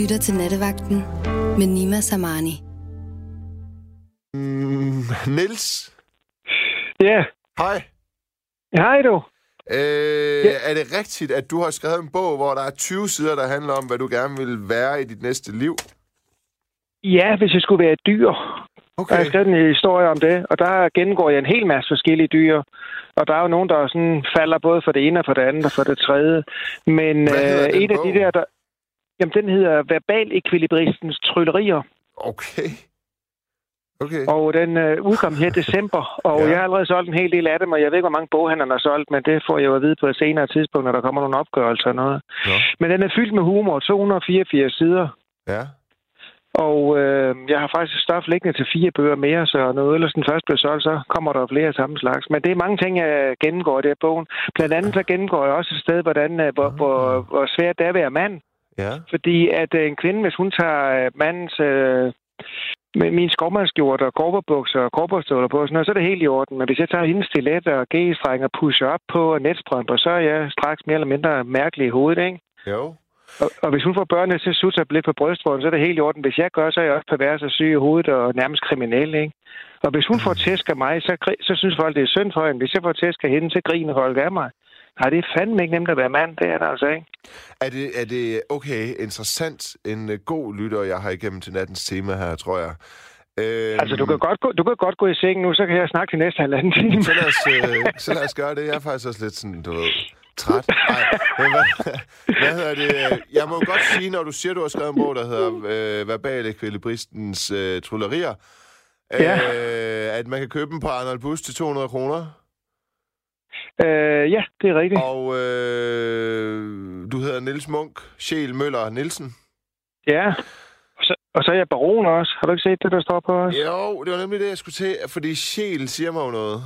lytter til Nattevagten med Nima Samani. Mm, Niels, Ja, hej. hej du. Øh, Er det rigtigt, at du har skrevet en bog, hvor der er 20 sider, der handler om, hvad du gerne vil være i dit næste liv? Ja, hvis jeg skulle være et dyr. Okay. Jeg har skrevet en historie om det, og der gennemgår jeg en hel masse forskellige dyr. Og der er jo nogen, der sådan falder både for det ene og for det andet og for det tredje. Men øh, et af de der, der... Jamen, den hedder Verbal Ekvilibristens Tryllerier, Okay. Okay. og den øh, udkom her i december, og Ja. ja. jeg har allerede solgt en hel del af dem, og jeg ved ikke, hvor mange boghandlere har solgt, men det får jeg jo at vide på et senere tidspunkt, når der kommer nogle opgørelser og noget. Nå. Men den er fyldt med humor, 284 sider, Ja. Og øh, jeg har faktisk stof liggende til fire bøger mere, så når den først bliver solgt, så kommer der flere af samme slags. Men det er mange ting, jeg gennemgår i det her bogen. Blandt andet så gennemgår jeg også et sted, hvordan, øh, hvor, hvor, hvor svært det er at være mand. Ja. Fordi at øh, en kvinde, hvis hun tager øh, mandens... Øh, med min skovmandskjort og korperbukser og korperstøvler på, og sådan noget, så er det helt i orden. Men hvis jeg tager hendes stilet og g-streng og pusher op på og netstrømper, så er jeg straks mere eller mindre mærkelig i hovedet, ikke? Jo. Og, og hvis hun får børnene til at sutte sig lidt på brystvorten, så er det helt i orden. Hvis jeg gør, så er jeg også pervers og syg i hovedet og nærmest kriminel, ikke? Og hvis hun får tæsk af mig, så, så synes folk, det er synd for hende. Hvis jeg får tæsk af hende, så griner folk af mig. Nej, det er fandme ikke nemt at være mand. Det er det altså ikke. Er det, er det okay, interessant, en uh, god lytter, jeg har igennem til nattens tema her, tror jeg. Øhm, Altså, du kan, godt gå, du kan godt gå i seng nu, så kan jeg snakke til næste halvanden time. Så lad, os, øh, så lad os gøre det. Jeg er faktisk også lidt sådan, du ved, træt. Ej, men hvad, hvad hedder det? Jeg må godt sige, når du siger, du har skrevet en bog, der hedder øh, Verbal Ekvilibristens øh, Trullerier, Ja. øh, at man kan købe dem på Arnold Bus til 200 kroner. Øh, ja, det er rigtigt. Og øh, du hedder Niels Munk, Sjæl Møller Nielsen. Ja. Og så, og så er jeg baron også. Har du ikke set det, der står på os? Jo, det var nemlig det, jeg skulle til, fordi Sjæl siger mig jo noget.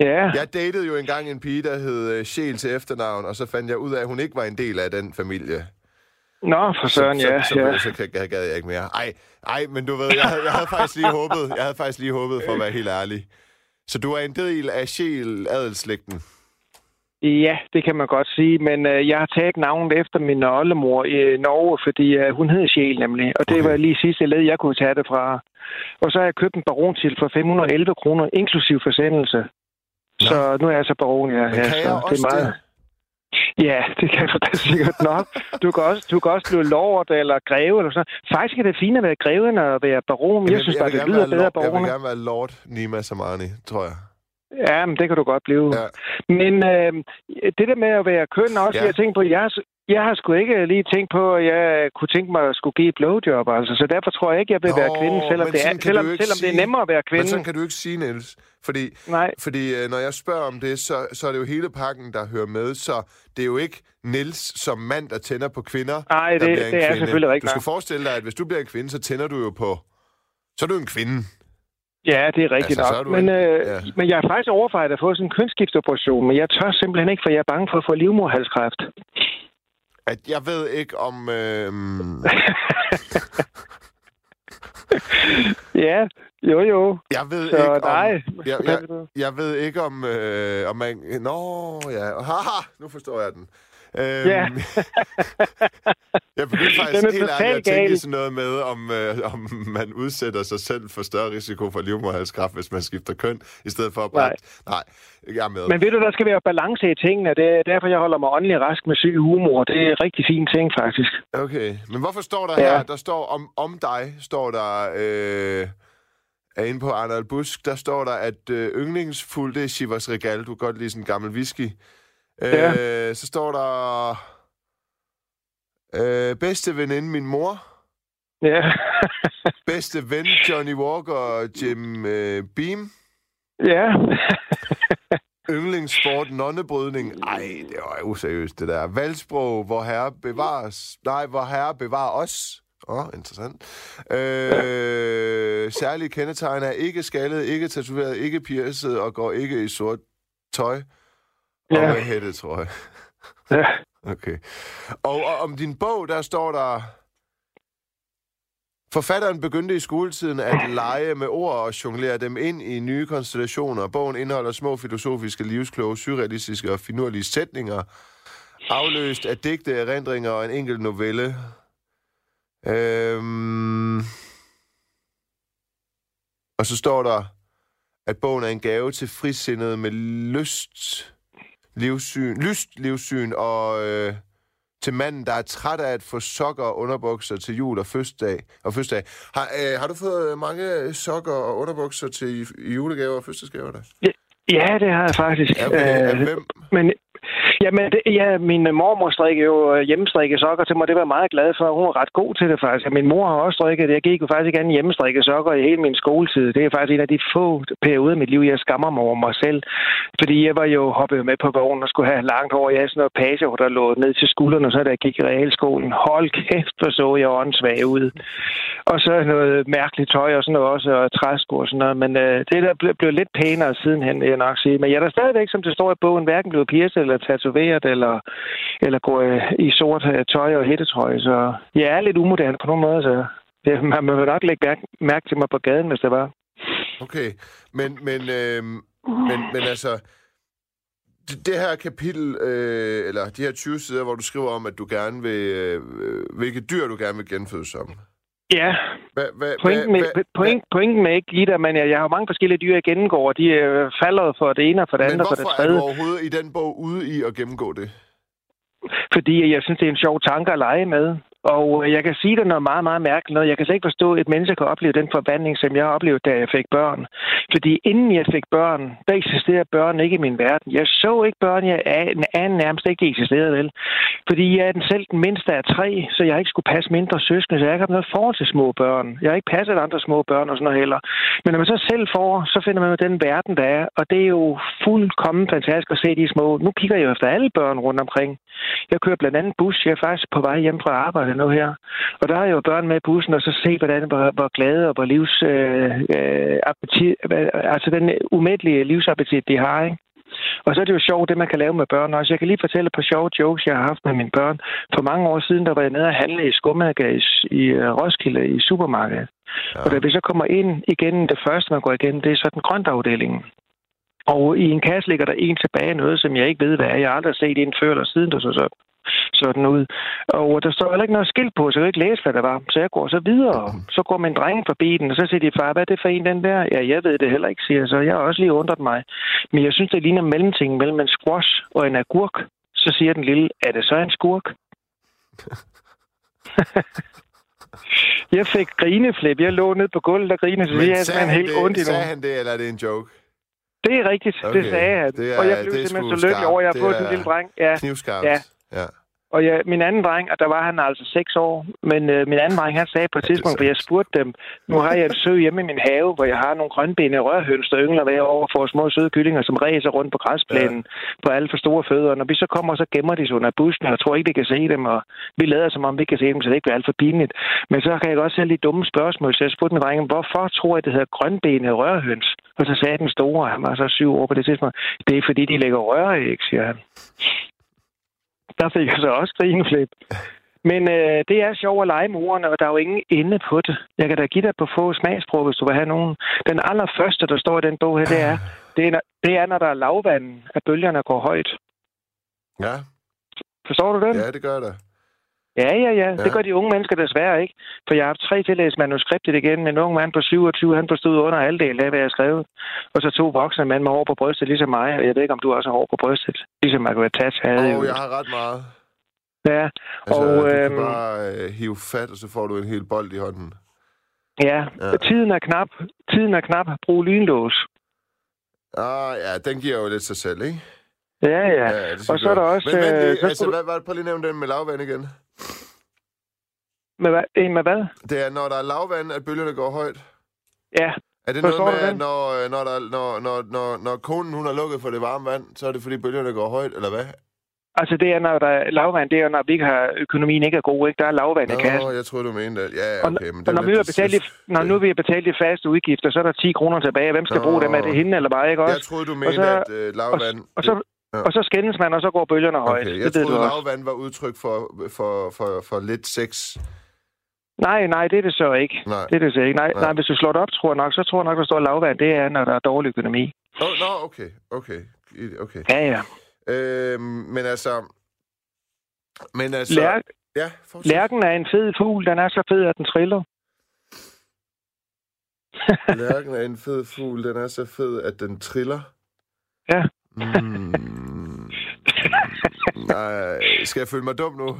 Ja. Jeg datede jo engang en pige, der hed øh, Sjæl til efternavn, og så fandt jeg ud af, at hun ikke var en del af den familie. Nå, for søren, så, ja. så, ja. så, så, så gad jeg ikke mere. Ej, ej, men du ved, jeg havde, jeg havde faktisk lige håbet, jeg havde faktisk lige håbet, for at være helt ærlig. Så du er en del af Sjæl adelslægten. Ja, det kan man godt sige, men øh, jeg har taget navnet efter min oldemor i øh, Norge, fordi øh, hun hed Sjæl nemlig, og det Okay. var lige sidste led, jeg kunne tage det fra. Og så har jeg købt en barontitel for 511 kroner, inklusiv forsendelse. Nå. Så nu er jeg så baron, ja. Men ja kan så jeg også det? Ja, det kan du da sikkert nok. Du kan også, du kan også blive lord eller greve eller sådan. Faktisk er det fint at være greve end at være baron. Jeg, synes bare, det lyder bedre, lord, Jeg baron. vil gerne være Lord Nima Samani, tror jeg. Ja, men det kan du godt blive. Ja. Men øh, det der med at være køn også, Ja. jeg tænkt på, jeg, har s- jeg har sgu ikke lige tænkt på, at jeg kunne tænke mig at skulle give blowjob, altså. Så derfor tror jeg ikke, jeg vil Nå, være kvinde, selvom, men det er, selvom, selvom det er sige. nemmere at være Men kvinde. sådan kan du ikke sige, Niels. Fordi, Nej, fordi øh, når jeg spørger om det, så, så er det jo hele pakken, der hører med. Så det er jo ikke Niels som mand, der tænder på kvinder, Nej, der det- en det er kvinde. selvfølgelig rigtigt Du skal forestille dig, at hvis du bliver en kvinde, så tænder du jo på... Så er du en kvinde. ja, det er rigtigt Altså, så er nok. du Men, en- øh, ja. men jeg har faktisk overvejet at få sådan en kønsskiftoperation, men jeg tør simpelthen ikke, for jeg er bange for at få livmorhalskræft. At jeg ved ikke om... Øh, ja, jo jo. jeg ved Så ikke om... nej. Jeg, Hvad jeg, du? jeg ved ikke om, øh, om man... Nå, ja. Haha, nu forstår jeg den. Øhm, Ja. jeg begyndte faktisk helt ærligt at tænke gal. sådan noget med, om, øh, om man udsætter sig selv for større risiko for livmoderhalskræft, hvis man skifter køn, i stedet for at bare... Nej. Nej, jeg er med. Men ved du, der skal være balance i tingene. Det er derfor, jeg holder mig åndelig rask med syg humor. Det er en rigtig fin ting, faktisk. Okay, men hvorfor står der Ja. her, der står om, om dig, står der... Øh, er inde på Arnold Busk, der står der, at øh, yndlingsfuld, det er Chivas Regal. Du kan godt lide sådan en gammel whisky. Øh, Ja. Så står der... Øh, bedste veninde, min mor. Ja. Bedste ven, Johnny Walker og Jim øh, Beam. ja. Yndlingssport, nonnebrydning. Ej, det var useriøst, det der. Valgsprog, hvor herre bevares... Nej, hvor herre bevarer os. Åh, oh, interessant. Øh, særlige kendetegn er ikke skaldet, ikke tatoveret, ikke pierced og går ikke i sort tøj. Og Ja. med hættetrøje. ja. Okay. Og, og om din bog, der står der... Forfatteren begyndte i skoletiden at lege med ord og jonglere dem ind i nye konstellationer. Bogen indeholder små filosofiske, livskloge, surrealistiske og finurlige sætninger, afløst af digte, erindringer og en enkelt novelle. Øhm, og så står der, at bogen er en gave til frisindede med lyst, livssyn, lyst, livssyn og øh, til manden, der er træt af at få sokker og underbukser til jul og fødselsdag. Og fødselsdag. Har, øh, har du fået mange sokker og underbukser til julegaver og fødselsdagsgaver der? Ja, ja, det har jeg faktisk. Okay, øh, hvem? Men Jamen, det, ja, min mormor strikker jo øh, hjemmestrikke sokker til mig. Det var jeg meget glad for. Hun var ret god til det faktisk. Min mor har også strikket det. Jeg gik jo faktisk ikke anden hjemmestrikke sokker i hele min skoletid. Det er faktisk en af de få perioder i mit liv, jeg skammer mig over mig selv. Fordi jeg var jo hoppet med på vognen og skulle have langt hår. Jeg havde sådan noget page, der lå ned til skuldrene, så da jeg gik i realskolen. Hold kæft, hvor så jeg åndssvag ud. Og så noget mærkeligt tøj og sådan noget også, og træsko og sådan noget. Men øh, det der blev, blev lidt pænere sidenhen, jeg nok sige. Men jeg er der stadigvæk, som det står i bogen, hverken blevet pierced eller tatoveret, eller, eller gå øh, i sort øh, tøj og hættetrøje. Så jeg er lidt umoderne på nogle måder, så det, man må nok lægge mærke, mærke til mig på gaden, hvis det var. Okay, men, men, øh, men, men altså, det, det her kapitel, øh, eller de her 20 sider, hvor du skriver om, at du gerne vil, øh, øh hvilke dyr du gerne vil genføde som. Ja, hva, hva, pointen, med, hva, point, pointen med ikke lige der, men jeg, jeg har mange forskellige dyr, jeg gennemgår, og de er faldet for det ene og for det andet og for det tredje. Men hvorfor er du overhovedet i den bog ude i at gennemgå det? Fordi jeg synes, det er en sjov tanke at lege med. Og øh, jeg kan sige dig noget meget, meget mærkeligt noget. Jeg kan slet ikke forstå, at et menneske kan opleve den forvandling, som jeg oplevede, da jeg fik børn. Fordi inden jeg fik børn, der eksisterede børn ikke i min verden. Jeg så ikke børn, jeg anden nærmest ikke, eksisterede vel. Fordi jeg er den selv den mindste af tre, så jeg ikke skulle passe mindre søskende, så jeg ikke har noget forhold til små børn. Jeg har ikke passet andre små børn og sådan noget heller. Men når man så selv får, så finder man den verden, der er. Og det er jo fuldkommen fantastisk at se de små. Nu kigger jeg jo efter alle børn rundt omkring. Jeg kører blandt andet bus. Jeg er faktisk på vej hjem fra arbejde nu her. Og der er jo børn med i bussen, og så se, hvordan hvor, hvor glade og hvor livs... Øh, øh, appetit, altså den umættelige livsappetit, de har, ikke? Og så er det jo sjovt, det man kan lave med børn også. Jeg kan lige fortælle et par sjove jokes, jeg har haft med mine børn. For mange år siden, der var jeg nede og handle i Skummaga i, i øh, Roskilde i supermarkedet. Ja. Og da vi så kommer ind igen, det første, man går igennem, det er så den grøntafdelingen. Og i en kasse ligger der en tilbage, noget som jeg ikke ved, hvad er. Jeg har aldrig set en før eller siden, der så sådan sådan ud. Og der står heller ikke noget skilt på, så jeg kan ikke læse, hvad der var. Så jeg går så videre. Så går min dreng forbi den, og så siger de, far, hvad er det for en, den der? Ja, jeg ved det heller ikke, siger så. Jeg har også lige undret mig. Men jeg synes, det ligner mellemting mellem en squash og en agurk. Så siger den lille, er det så en skurk? jeg fik grineflip. Jeg lå ned på gulvet og grinede, så Men jeg er helt det, ondt i Sagde han det, eller er det en joke? Det er rigtigt, okay. det sagde han. Det er, og jeg blev simpelthen så lykkelig over, at jeg har fået en lille dreng. Ja. Knivskarpt. Ja. ja. Og jeg, min anden dreng, og der var han altså seks år, men øh, min anden dreng, han sagde på et tidspunkt, hvor jeg spurgte dem, nu har jeg et sø hjemme i min have, hvor jeg har nogle grønbenede rørhøns, der yngler hver år for små søde kyllinger, som ræser rundt på græsplænen ja. på alle for store fødder. Når vi så kommer, så gemmer de sig under bussen, og jeg tror ikke, de kan se dem, og vi lader som om, vi kan se dem, så det ikke bliver alt for pinligt. Men så kan jeg godt sætte lidt dumme spørgsmål, så jeg spurgte min dreng, hvorfor tror jeg, det hedder grønbenede rørhøns? Og så sagde den store, han var så syv år på det tidspunkt, det er fordi, de lægger røræg, siger han der fik jeg så også grineflip. Men øh, det er sjovt at lege med ordene, og der er jo ingen ende på det. Jeg kan da give dig på få smagsprøver, hvis du vil have nogen. Den allerførste, der står i den bog her, det er, det er, det er når der er lavvand, at bølgerne går højt. Ja. Forstår du den? Ja, det gør det. Ja, ja, ja. Det gør de unge mennesker desværre ikke. For jeg har haft tre tillæs manuskriptet igen med en ung mand på 27. Han forstod under halvdelen af, hvad jeg skrev. Og så to voksne mænd med hår på brystet, ligesom mig. Og jeg ved ikke, om du også har hår på brystet. Ligesom Margaret Thatch havde. Åh, oh, jeg har ret meget. Ja. Altså, og, du øhm, kan bare øh, hive fat, og så får du en hel bold i hånden. Ja. ja. Tiden er knap. Tiden er knap. Brug lynlås. Ah, ja, den giver jo lidt sig selv, ikke? Ja, ja. ja og så er der også... Men, men øh, det, altså, du... hvad, hvad, prøv lige nævne den med lavvand igen. Med hvad? En med hvad? Det er, når der er lavvand, at bølgerne går højt. Ja. Er det noget med, at når, øh, når, der, når, når, når, når konen hun har lukket for det varme vand, så er det fordi bølgerne går højt, eller hvad? Altså det er, når der er lavvand, det er, når vi ikke har, økonomien ikke er god, ikke? Der er lavvand i kassen. jeg tror du mente det. Ja, okay. Men og, og når, vi har betalt de, når nu vi har betalt de faste udgifter, så er der 10 kroner tilbage. Hvem skal Nå. bruge dem? Er det hende eller mig, ikke også? Jeg troede, du mente, så, at uh, lavvand... Og, og, så, ja. og så skændes man, og så går bølgerne højt. Okay, jeg det troede, lavvand var udtryk for, for, for, for lidt sex. Nej, nej, det er det så ikke. Nej. Det er det så ikke. Nej, nej. nej, hvis du slår det op, tror jeg nok, så tror jeg nok, der står lavvand. Det er, når der er dårlig økonomi. Nå, oh, no, okay, okay, okay. Ja, ja. Øhm, men altså... Men altså... Lær... Ja, fortsæt. Lærken er en fed fugl. Den er så fed, at den triller. Lærken er en fed fugl. Den er så fed, at den triller. Ja. Mm. Nej, skal jeg føle mig dum nu?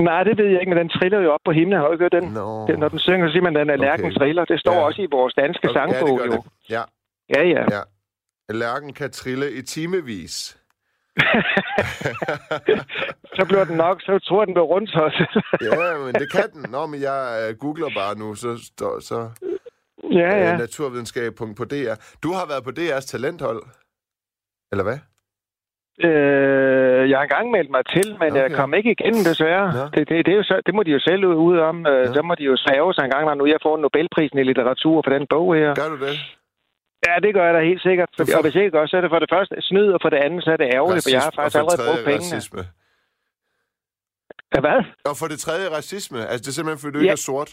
Nej, det ved jeg ikke, men den triller jo op på himlen. Har du hørt den? Nå. Den, når den synger, så siger man, at den er lærken Okay. triller. Det står Ja. også i vores danske Okay, sangbog, ja, jo. det. Ja, Ja, ja. ja. Lærken kan trille i timevis. så bliver den nok, så tror jeg, den bliver rundt også. Ja, men det kan den. Nå, men jeg uh, googler bare nu, så står så ja, ja. ja. uh, naturvidenskab.dr. Du har været på DR's talenthold. Eller hvad? Øh, jeg har engang meldt mig til, men okay. jeg kom ikke igennem, desværre. Nå. Det, det, det, er jo så, det må de jo selv ud, om. Øh, Nå. så må de jo save sig en gang, når nu jeg får Nobelprisen i litteratur for den bog her. Gør du det? Ja, det gør jeg da helt sikkert. Fordi, får- og hvis ikke gør, så er det for det første snyd, og for det andet, så er det ærgerligt, for jeg har Racisme, faktisk for allerede brugt pengene. racisme. Ja, hvad? Og for det tredje racisme. Altså, det er simpelthen, fordi du Ja. ikke er sort.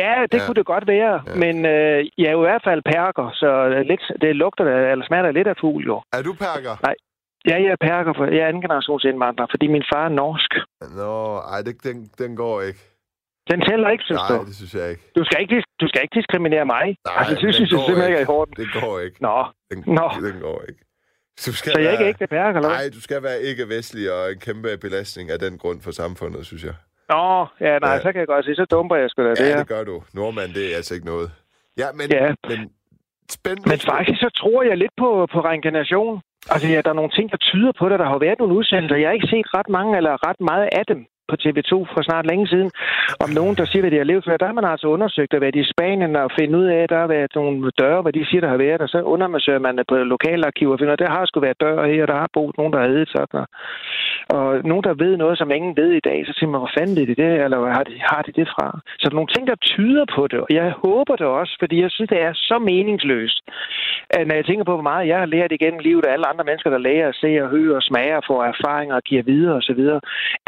Ja, det Ja. ja. kunne det godt være. Ja. Ja. Men øh, jeg er jo i hvert fald perker, så lidt, det lugter, eller smager lidt af fugl, jo. Er du perker? Ja, jeg er perker, for jeg er anden generations indvandrer, fordi min far er norsk. Nå, ej, det, den, den går ikke. Den tæller ikke, synes Nej, du. det synes jeg ikke. Du skal ikke, du skal ikke diskriminere mig. Nej, altså, det synes jeg simpelthen ikke er i orden. Det går ikke. Nå, Den, Nå. den går ikke. Du skal så jeg er ikke være- ægte perker, eller? Nej, du skal være ikke-vestlig og en kæmpe belastning af den grund for samfundet, synes jeg. Nå, ja, nej, Ja. så kan jeg godt sige, så dumper jeg sgu da det Ja, her. det gør du. Nordmand, det er altså ikke noget. Ja, men, Ja. men spændende. Men faktisk så tror jeg lidt på, på reinkarnation. Altså, ja, der er nogle ting, der tyder på det. Der har jo været nogle udsendelser. Jeg har ikke set ret mange eller ret meget af dem på TV2 for snart længe siden, om nogen, der siger, hvad de har levet før. Der har man altså undersøgt at være i Spanien og finde ud af, at der har været nogle døre, hvad de siger, der har været, og så undersøger man på lokalarkiver og finder, at der har sgu været døre her, og der har boet nogen, der har heddet sådan. Og, og nogen, der ved noget, som ingen ved i dag, så siger man, hvor fanden er det det, eller har de, har de det fra? Så der er nogle ting, der tyder på det, og jeg håber det også, fordi jeg synes, det er så meningsløst, at når jeg tænker på, hvor meget jeg har lært igennem livet af alle andre mennesker, der lærer at se og høre og smage og får erfaringer og giver videre osv.,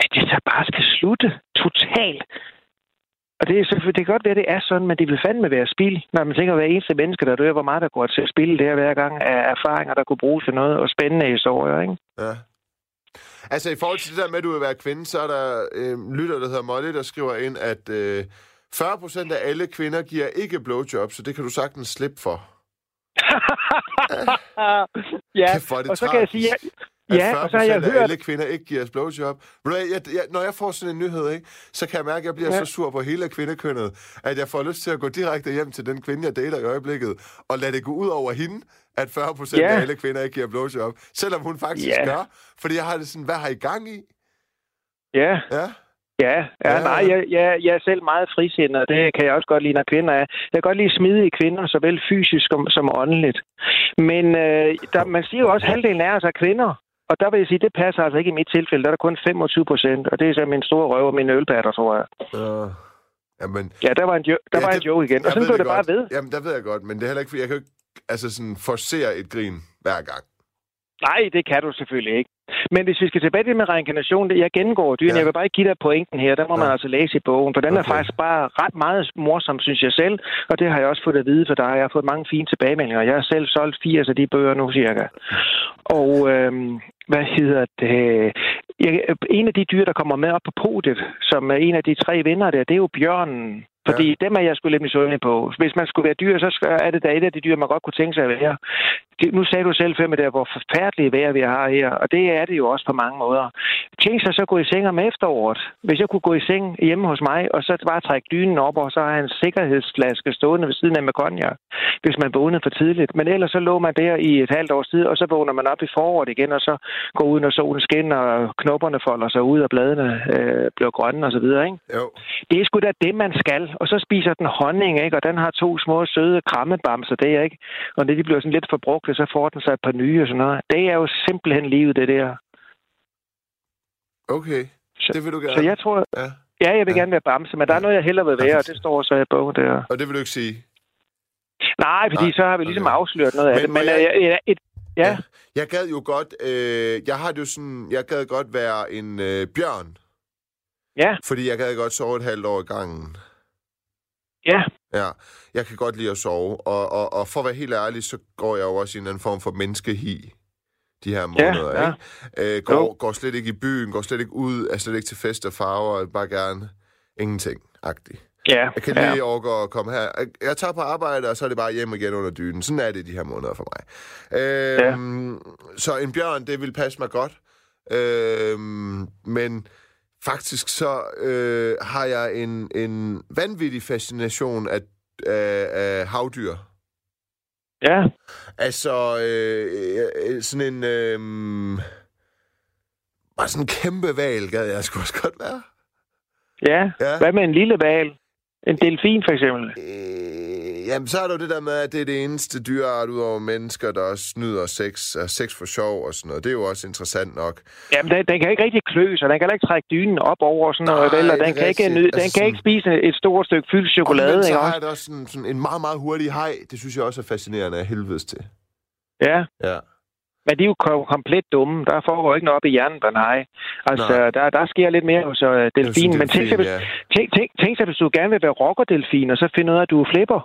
at det så bare skal slutte totalt. Og det er selvfølgelig, det kan godt være, det er sådan, men det vil fandme være spil, når man tænker, hver eneste menneske, der dør, hvor meget der går til at spille det her hver gang af erfaringer, der kunne bruges til noget, og spændende historier, ikke? Ja. Altså, i forhold til det der med, at du vil være kvinde, så er der øh, lytter, der hedder Molly, der skriver ind, at øh, 40 procent af alle kvinder giver ikke blowjob, så det kan du sagtens slippe for. ja, Kæft, det og så kan jeg sige, tragisk. Ja, At ja 40 og så har jeg af hørt, alle kvinder ikke giver os blowjob. Jeg, jeg, når jeg får sådan en nyhed, ikke, så kan jeg mærke, at jeg bliver ja. Så sur på hele kvindekønnet, at jeg får lyst til at gå direkte hjem til den kvinde, jeg dater i øjeblikket, og lade det gå ud over hende, at 40 procent Ja. af alle kvinder ikke giver blowjob. Selvom hun faktisk Ja. gør. Fordi jeg har det sådan, hvad har I gang i? ja, Ja. Ja, ja, Ja. ja. nej, jeg, jeg, jeg er selv meget frisindet, og det kan jeg også godt lide, når kvinder er. Jeg kan godt lide smidige kvinder, såvel fysisk som, som åndeligt. Men øh, der, man siger jo også, at halvdelen af os er kvinder. Og der vil jeg sige, det passer altså ikke i mit tilfælde. Der er der kun 25 procent, og det er så min store røv og mine ølpatter, tror jeg. Uh, jamen, Ja, der var en, jo- der Ja, var det- en joke igen. Og sådan blev det bare godt. ved. Jamen, der ved jeg godt, men det er heller ikke, fordi jeg kan jo ikke altså sådan, forcere et grin hver gang. Nej, det kan du selvfølgelig ikke. Men hvis vi skal tilbage til med reinkarnation, det jeg gennemgår dyren. Ja. Jeg vil bare ikke give dig pointen her. Der må Ja. man altså læse i bogen, for den. Okay. er faktisk bare ret meget morsom, synes jeg selv. Og det har jeg også fået at vide, for der har jeg fået mange fine tilbagemeldinger. Jeg har selv solgt 80 af de bøger nu, cirka. Og øhm, hvad hedder det? En af de dyr, der kommer med op på podiet, som er en af de tre vinder der, det er jo bjørnen. Fordi ja. dem er jeg skulle lidt misundelig på. Hvis man skulle være dyr, så er det da et af de dyr, man godt kunne tænke sig at være. Det, nu sagde du selv før med det, hvor forfærdelige vejr vi har her, og det er det jo også på mange måder. Tænk sig så at gå i seng om efteråret. Hvis jeg kunne gå i seng hjemme hos mig, og så bare trække dynen op, og så har en sikkerhedsflaske stående ved siden af med cognac, hvis man vågnede for tidligt. Men ellers så lå man der i et halvt års tid, og så vågner man op i foråret igen, og så går ud, når solen skinner, og knopperne folder sig ud, og bladene øh, bliver grønne osv., ikke? Jo. Det er sgu da det, man skal. Og så spiser den honning, ikke? Og den har to små søde krammebamser, det er ikke? Og når de bliver sådan lidt forbrugte, så får den sig et par nye og sådan noget. Det er jo simpelthen livet, det der. Okay. Så- det vil du gerne. Så jeg tror... Ja. Ja, jeg vil Ja. gerne være bamse, men der er noget, jeg hellere vil være, og det står så i bogen der. Og det vil du ikke sige? Nej, fordi Nej, så har vi ligesom okay. afsløret noget af Men det. må Men jeg- jeg... jeg, et, ja, Ja. Jeg gad jo godt, øh, jeg har det jo sådan, jeg gad godt være en øh, bjørn, ja, fordi jeg gad godt sove et halvt år i gangen. ja. Ja, jeg kan godt lide at sove, og, og, og for at være helt ærlig, så går jeg jo også i en anden form for menneskehi. de her måneder, ja. ikke? Øh, går, går slet ikke i byen, går slet ikke ud, er slet ikke til fest og farver, bare gerne ingenting, agtigt. Ja, Jeg kan ja. lige overgå og komme her. Jeg- tager på arbejde, og så er det bare hjem igen under dynen. Sådan er det de her måneder for mig. Øhm, Så en bjørn, det vil passe mig godt. Øhm, men faktisk så øh, har jeg en, en vanvittig fascination af, af, af havdyr. Ja, Altså, øh, øh, sådan en... Øh, bare sådan en kæmpe val gad jeg sgu også godt være. ja. Ja. Hvad med en lille val? En delfin, for eksempel? Øh, jamen, så er der jo det der med, at det er det eneste dyreart ud over mennesker, der også snyder sex, sex for sjov og sådan noget. Det er jo også interessant nok. Jamen, den, den kan ikke rigtig klø, så den kan ikke trække dynen op over og sådan Nej, noget. Eller det er den kan, ikke, nyde, den Altså kan ikke spise et stort stykke fyldt chokolade, Omvendt, så har også? jeg også sådan, sådan en meget, meget hurtig hej. Det synes jeg også er fascinerende af helvedes til. Ja. Ja. Men de er jo kom- komplet dumme. Der foregår ikke noget op i hjernen på en hej. Altså, Nej. der, der sker lidt mere hos uh, delfinen. Men tænk, hvis, ja. tænk, tænk, tænk sig, hvis du gerne vil være rockerdelfin, og så finder ud af, at du er flipper.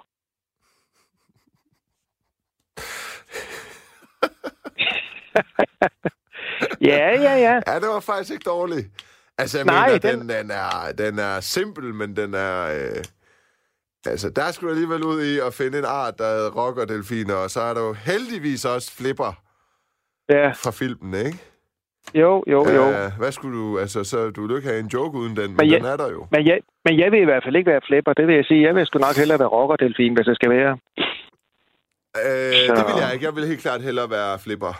ja, ja, ja. Ja, det var faktisk ikke dårligt. Altså, jeg Nej, mener, den- den, den, er, den er simpel, men den er... Øh, altså, der skulle du alligevel ud i at finde en art, der hedder rockerdelfiner, og så er der jo heldigvis også flipper Ja, fra filmen, ikke? jo, jo, jo. Ja, hvad skulle du... Altså, så du vil jo ikke have en joke uden den, men, Men jeg- den er der jo. Men jeg, men jeg vil i hvert fald ikke være flipper, det vil jeg sige. Jeg vil sgu nok hellere være rockerdelfin, hvis det skal være. Øh, Så- det vil jeg ikke. Jeg vil helt klart hellere være flipper.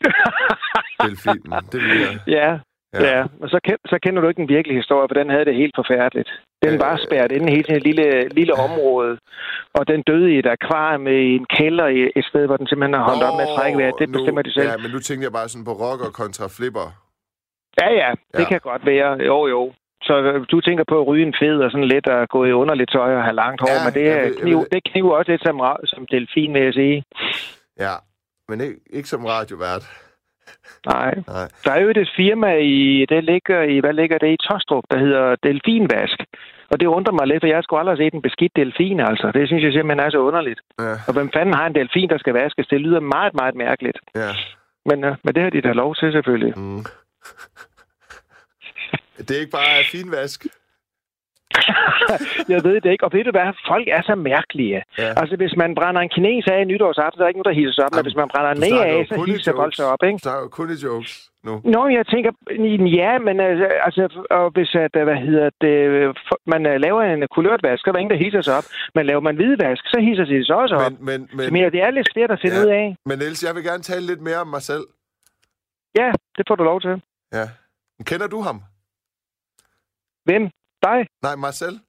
Delfinen. Det vil jeg. Ja, Ja. ja. Og så, ken- så kender du ikke den virkelige historie, for den havde det helt forfærdeligt. Den Øh. var spærret inde i hele et lille, lille område, og den døde i et akvarium med en kælder i et sted, hvor den simpelthen har holdt op med at trække vejret. Det nu- bestemmer de selv. Ja, men nu tænkte jeg bare sådan på rocker kontra flipper. Ja, ja, det Ja. kan godt være. Jo, jo. Så øh, du tænker på at ryge en fed og sådan lidt og gå i underligt tøj og have langt hår, Ja, men det, er jeg kniv, det kniver også lidt som, som delfin, vil jeg sige. Ja, men ikke, ikke som radiovært. Nej. Nej. Der er jo et firma i, det ligger i, hvad ligger det i Tostrup, der hedder Delfinvask. Og det undrer mig lidt, for jeg har sgu aldrig set en beskidt delfin, altså. Det synes jeg simpelthen er så underligt. Ja, Og hvem fanden har en delfin, der skal vaskes? Det lyder meget, meget mærkeligt. ja. Men, uh, men det har de da lov til, selvfølgelig. Mm. Det er ikke bare finvask. jeg ved det ikke. Og ved du hvad? Folk er så mærkelige. Ja. Altså, hvis man brænder en kines af i nytårsaften, så er der ikke nogen, der hisser sig op. Men Jamen, hvis man brænder en af, så hisser folk sig op, ikke? Du snakker jo kun jokes nu. Nå, jeg tænker, ja, men altså, altså og hvis at, hvad hedder det, man øh, laver en kulørt vask, så er der ingen, der hisser sig op. Men laver man hvidvask, så hisser de sig også op. Men, men, men, Men, men det er lidt svært at finde Ja. ud af. men Niels, jeg vil gerne tale lidt mere om mig selv. Ja, det får du lov til. Ja. Kender du ham? Hvem? Dig? Nej, Marcel.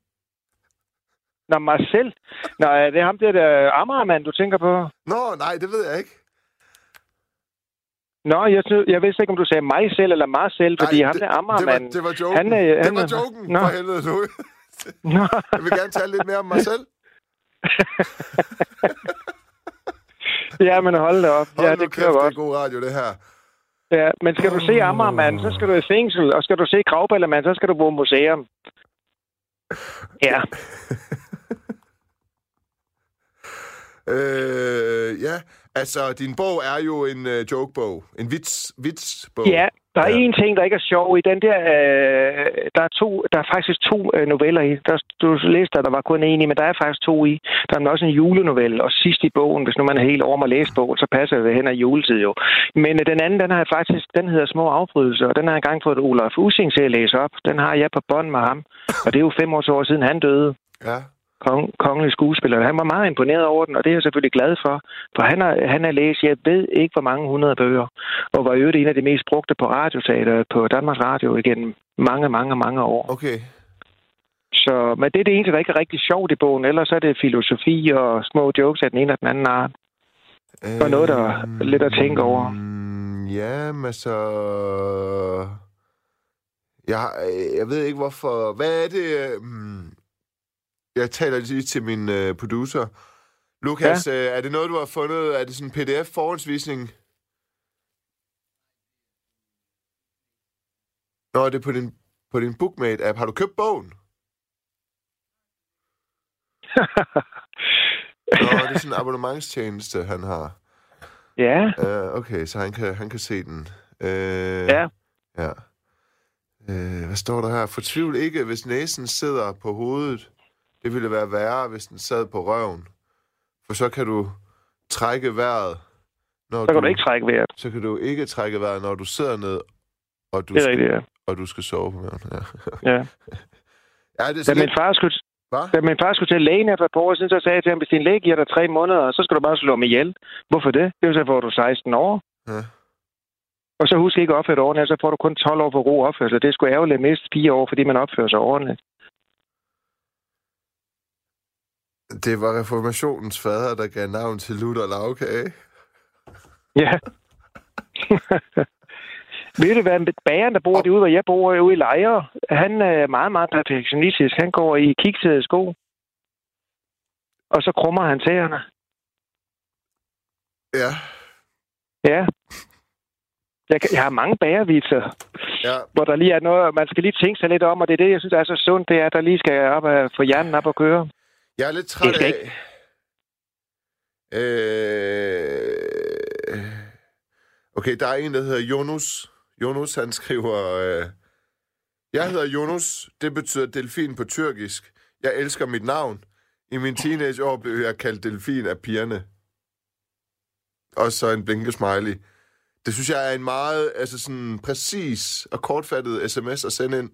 Nå, selv. Nå, er det ham der, der Amagermand, du tænker på? Nå, nej, det ved jeg ikke. Nå, jeg, jeg vidste ikke, om du sagde mig selv eller selv, fordi Nej, ham det, der det, Amagermand... det var joken. Han, øh, det han var joken, Nå. for helvede nu. Nå, Jeg vil gerne tale lidt mere om mig selv. ja, men hold da op. Hold ja, det kæft, kører det godt. er god radio, det her. Ja, men skal du se Amagermand, så skal du i fængsel, og skal du se Gravballermand, så skal du på museum. Ja, Øh, ja, altså, din bog er jo en øh, jokebog. En vits, vitsbog. ja. Der er Ja. en ting, der ikke er sjov i den der. Øh, der, er to, der er faktisk to øh, noveller i. Der, du læste, at der var kun en i, men der er faktisk to i. Der er også en julenovelle, og sidst i bogen, hvis nu man er helt over at læse bogen, så passer det hen af juletid jo. Men øh, den anden, den har jeg faktisk, den hedder Små Afbrydelser, og den har jeg engang fået Olaf Using til at læse op. Den har jeg på bånd med ham, og det er jo fem år siden, han døde. Ja. Kong, kongelig skuespiller. Han var meget imponeret over den, og det er jeg selvfølgelig glad for. For han har, han har læst, jeg ved ikke hvor mange hundrede bøger, og var øvrigt en af de mest brugte på radioteater på Danmarks Radio igennem mange, mange, mange år. Okay. Så, men det er det eneste, der ikke er rigtig sjovt i bogen. Ellers er det filosofi og små jokes af den ene og den anden art. var noget, der var lidt at tænke over. Mm, Ja, men altså... Jeg, jeg ved ikke, hvorfor... Hvad er det... øh, mm, Jeg taler lige til min uh, producer. Lukas, ja. er det noget, du har fundet? Er det sådan en pdf-forhåndsvisning? Nå, er det på din, på din Bookmate-app. Har du købt bogen? Nå, det er sådan en abonnementstjeneste, han har. Ja. Uh, okay, så han kan, han kan se den. Uh, Ja. Ja. Uh, hvad står der her? Fortvivl ikke, hvis næsen sidder på hovedet. Det ville være værre, hvis den sad på røven. For så kan du trække vejret. Når Så kan du ikke trække vejret. Så kan du ikke trække vejret, når du sidder ned, og du, Det er skal, rigtigt, ja. og du skal sove på maven. Ja. ja. ja, det er Da slet... min far skulle, Hvad? da min far skulle til lægen efter et par år så sagde jeg til ham, hvis din læge giver dig tre måneder, så skal du bare slå mig ihjel. Hvorfor det? Det er jo så, får du 16 år. Ja. Og så husk ikke at opføre dig ordentligt, så får du kun 12 år for ro opførsel. Det skulle ærgerligt miste fire år, fordi man opfører sig ordentligt. Det var reformationens fader, der gav navn til Luther Lavkage. Ja. Ved du hvad, bageren, der bor derude, hvor jeg bor ude i Lejre, han er meget, meget perfektionistisk. Han går i kiksede sko. Og så krummer han tæerne. Ja, Ja. Jeg, jeg har mange bagervitser, ja. hvor der lige er noget, man skal lige tænke sig lidt om, og det er det, jeg synes er så sundt, det er, at der lige skal op og få hjernen op og køre. Jeg er lidt træt af... Øh... Okay, der er en, der hedder Jonas. Jonas, han skriver... Øh... Jeg hedder Jonas. Det betyder delfin på tyrkisk. Jeg elsker mit navn. I min teenageår blev jeg kaldt delfin af pigerne. Og så en blinke smiley. Det synes jeg er en meget altså sådan, præcis og kortfattet sms at sende ind.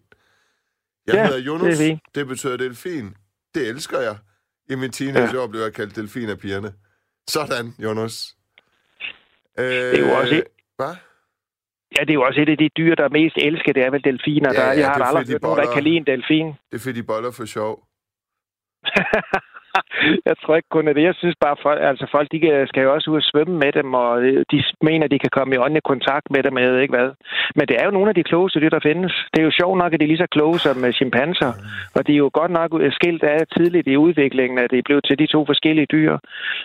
Jeg Ja, hedder Jonas. det det betyder delfin. Det elsker jeg. I min teenageår ja. blev jeg kaldt delfin af pigerne. Sådan, Jonas. Øh, er jo også et- Hvad? Ja, det er jo også et af de dyr, der er mest elsket, det er vel delfiner. Ja, der, ja, jeg har det aldrig hørt nogen, der kan lide en delfin. Det er fordi, de boller for sjov. jeg tror ikke kun af det. Jeg synes bare, folk, altså folk de skal jo også ud og svømme med dem, og de mener, de kan komme i åndelig kontakt med dem, og jeg ved ikke hvad. Men det er jo nogle af de klogeste dyr, der findes. Det er jo sjovt nok, at de er lige så kloge som øh, chimpanser. Og de er jo godt nok skilt af tidligt i udviklingen, at det er blevet til de to forskellige dyr.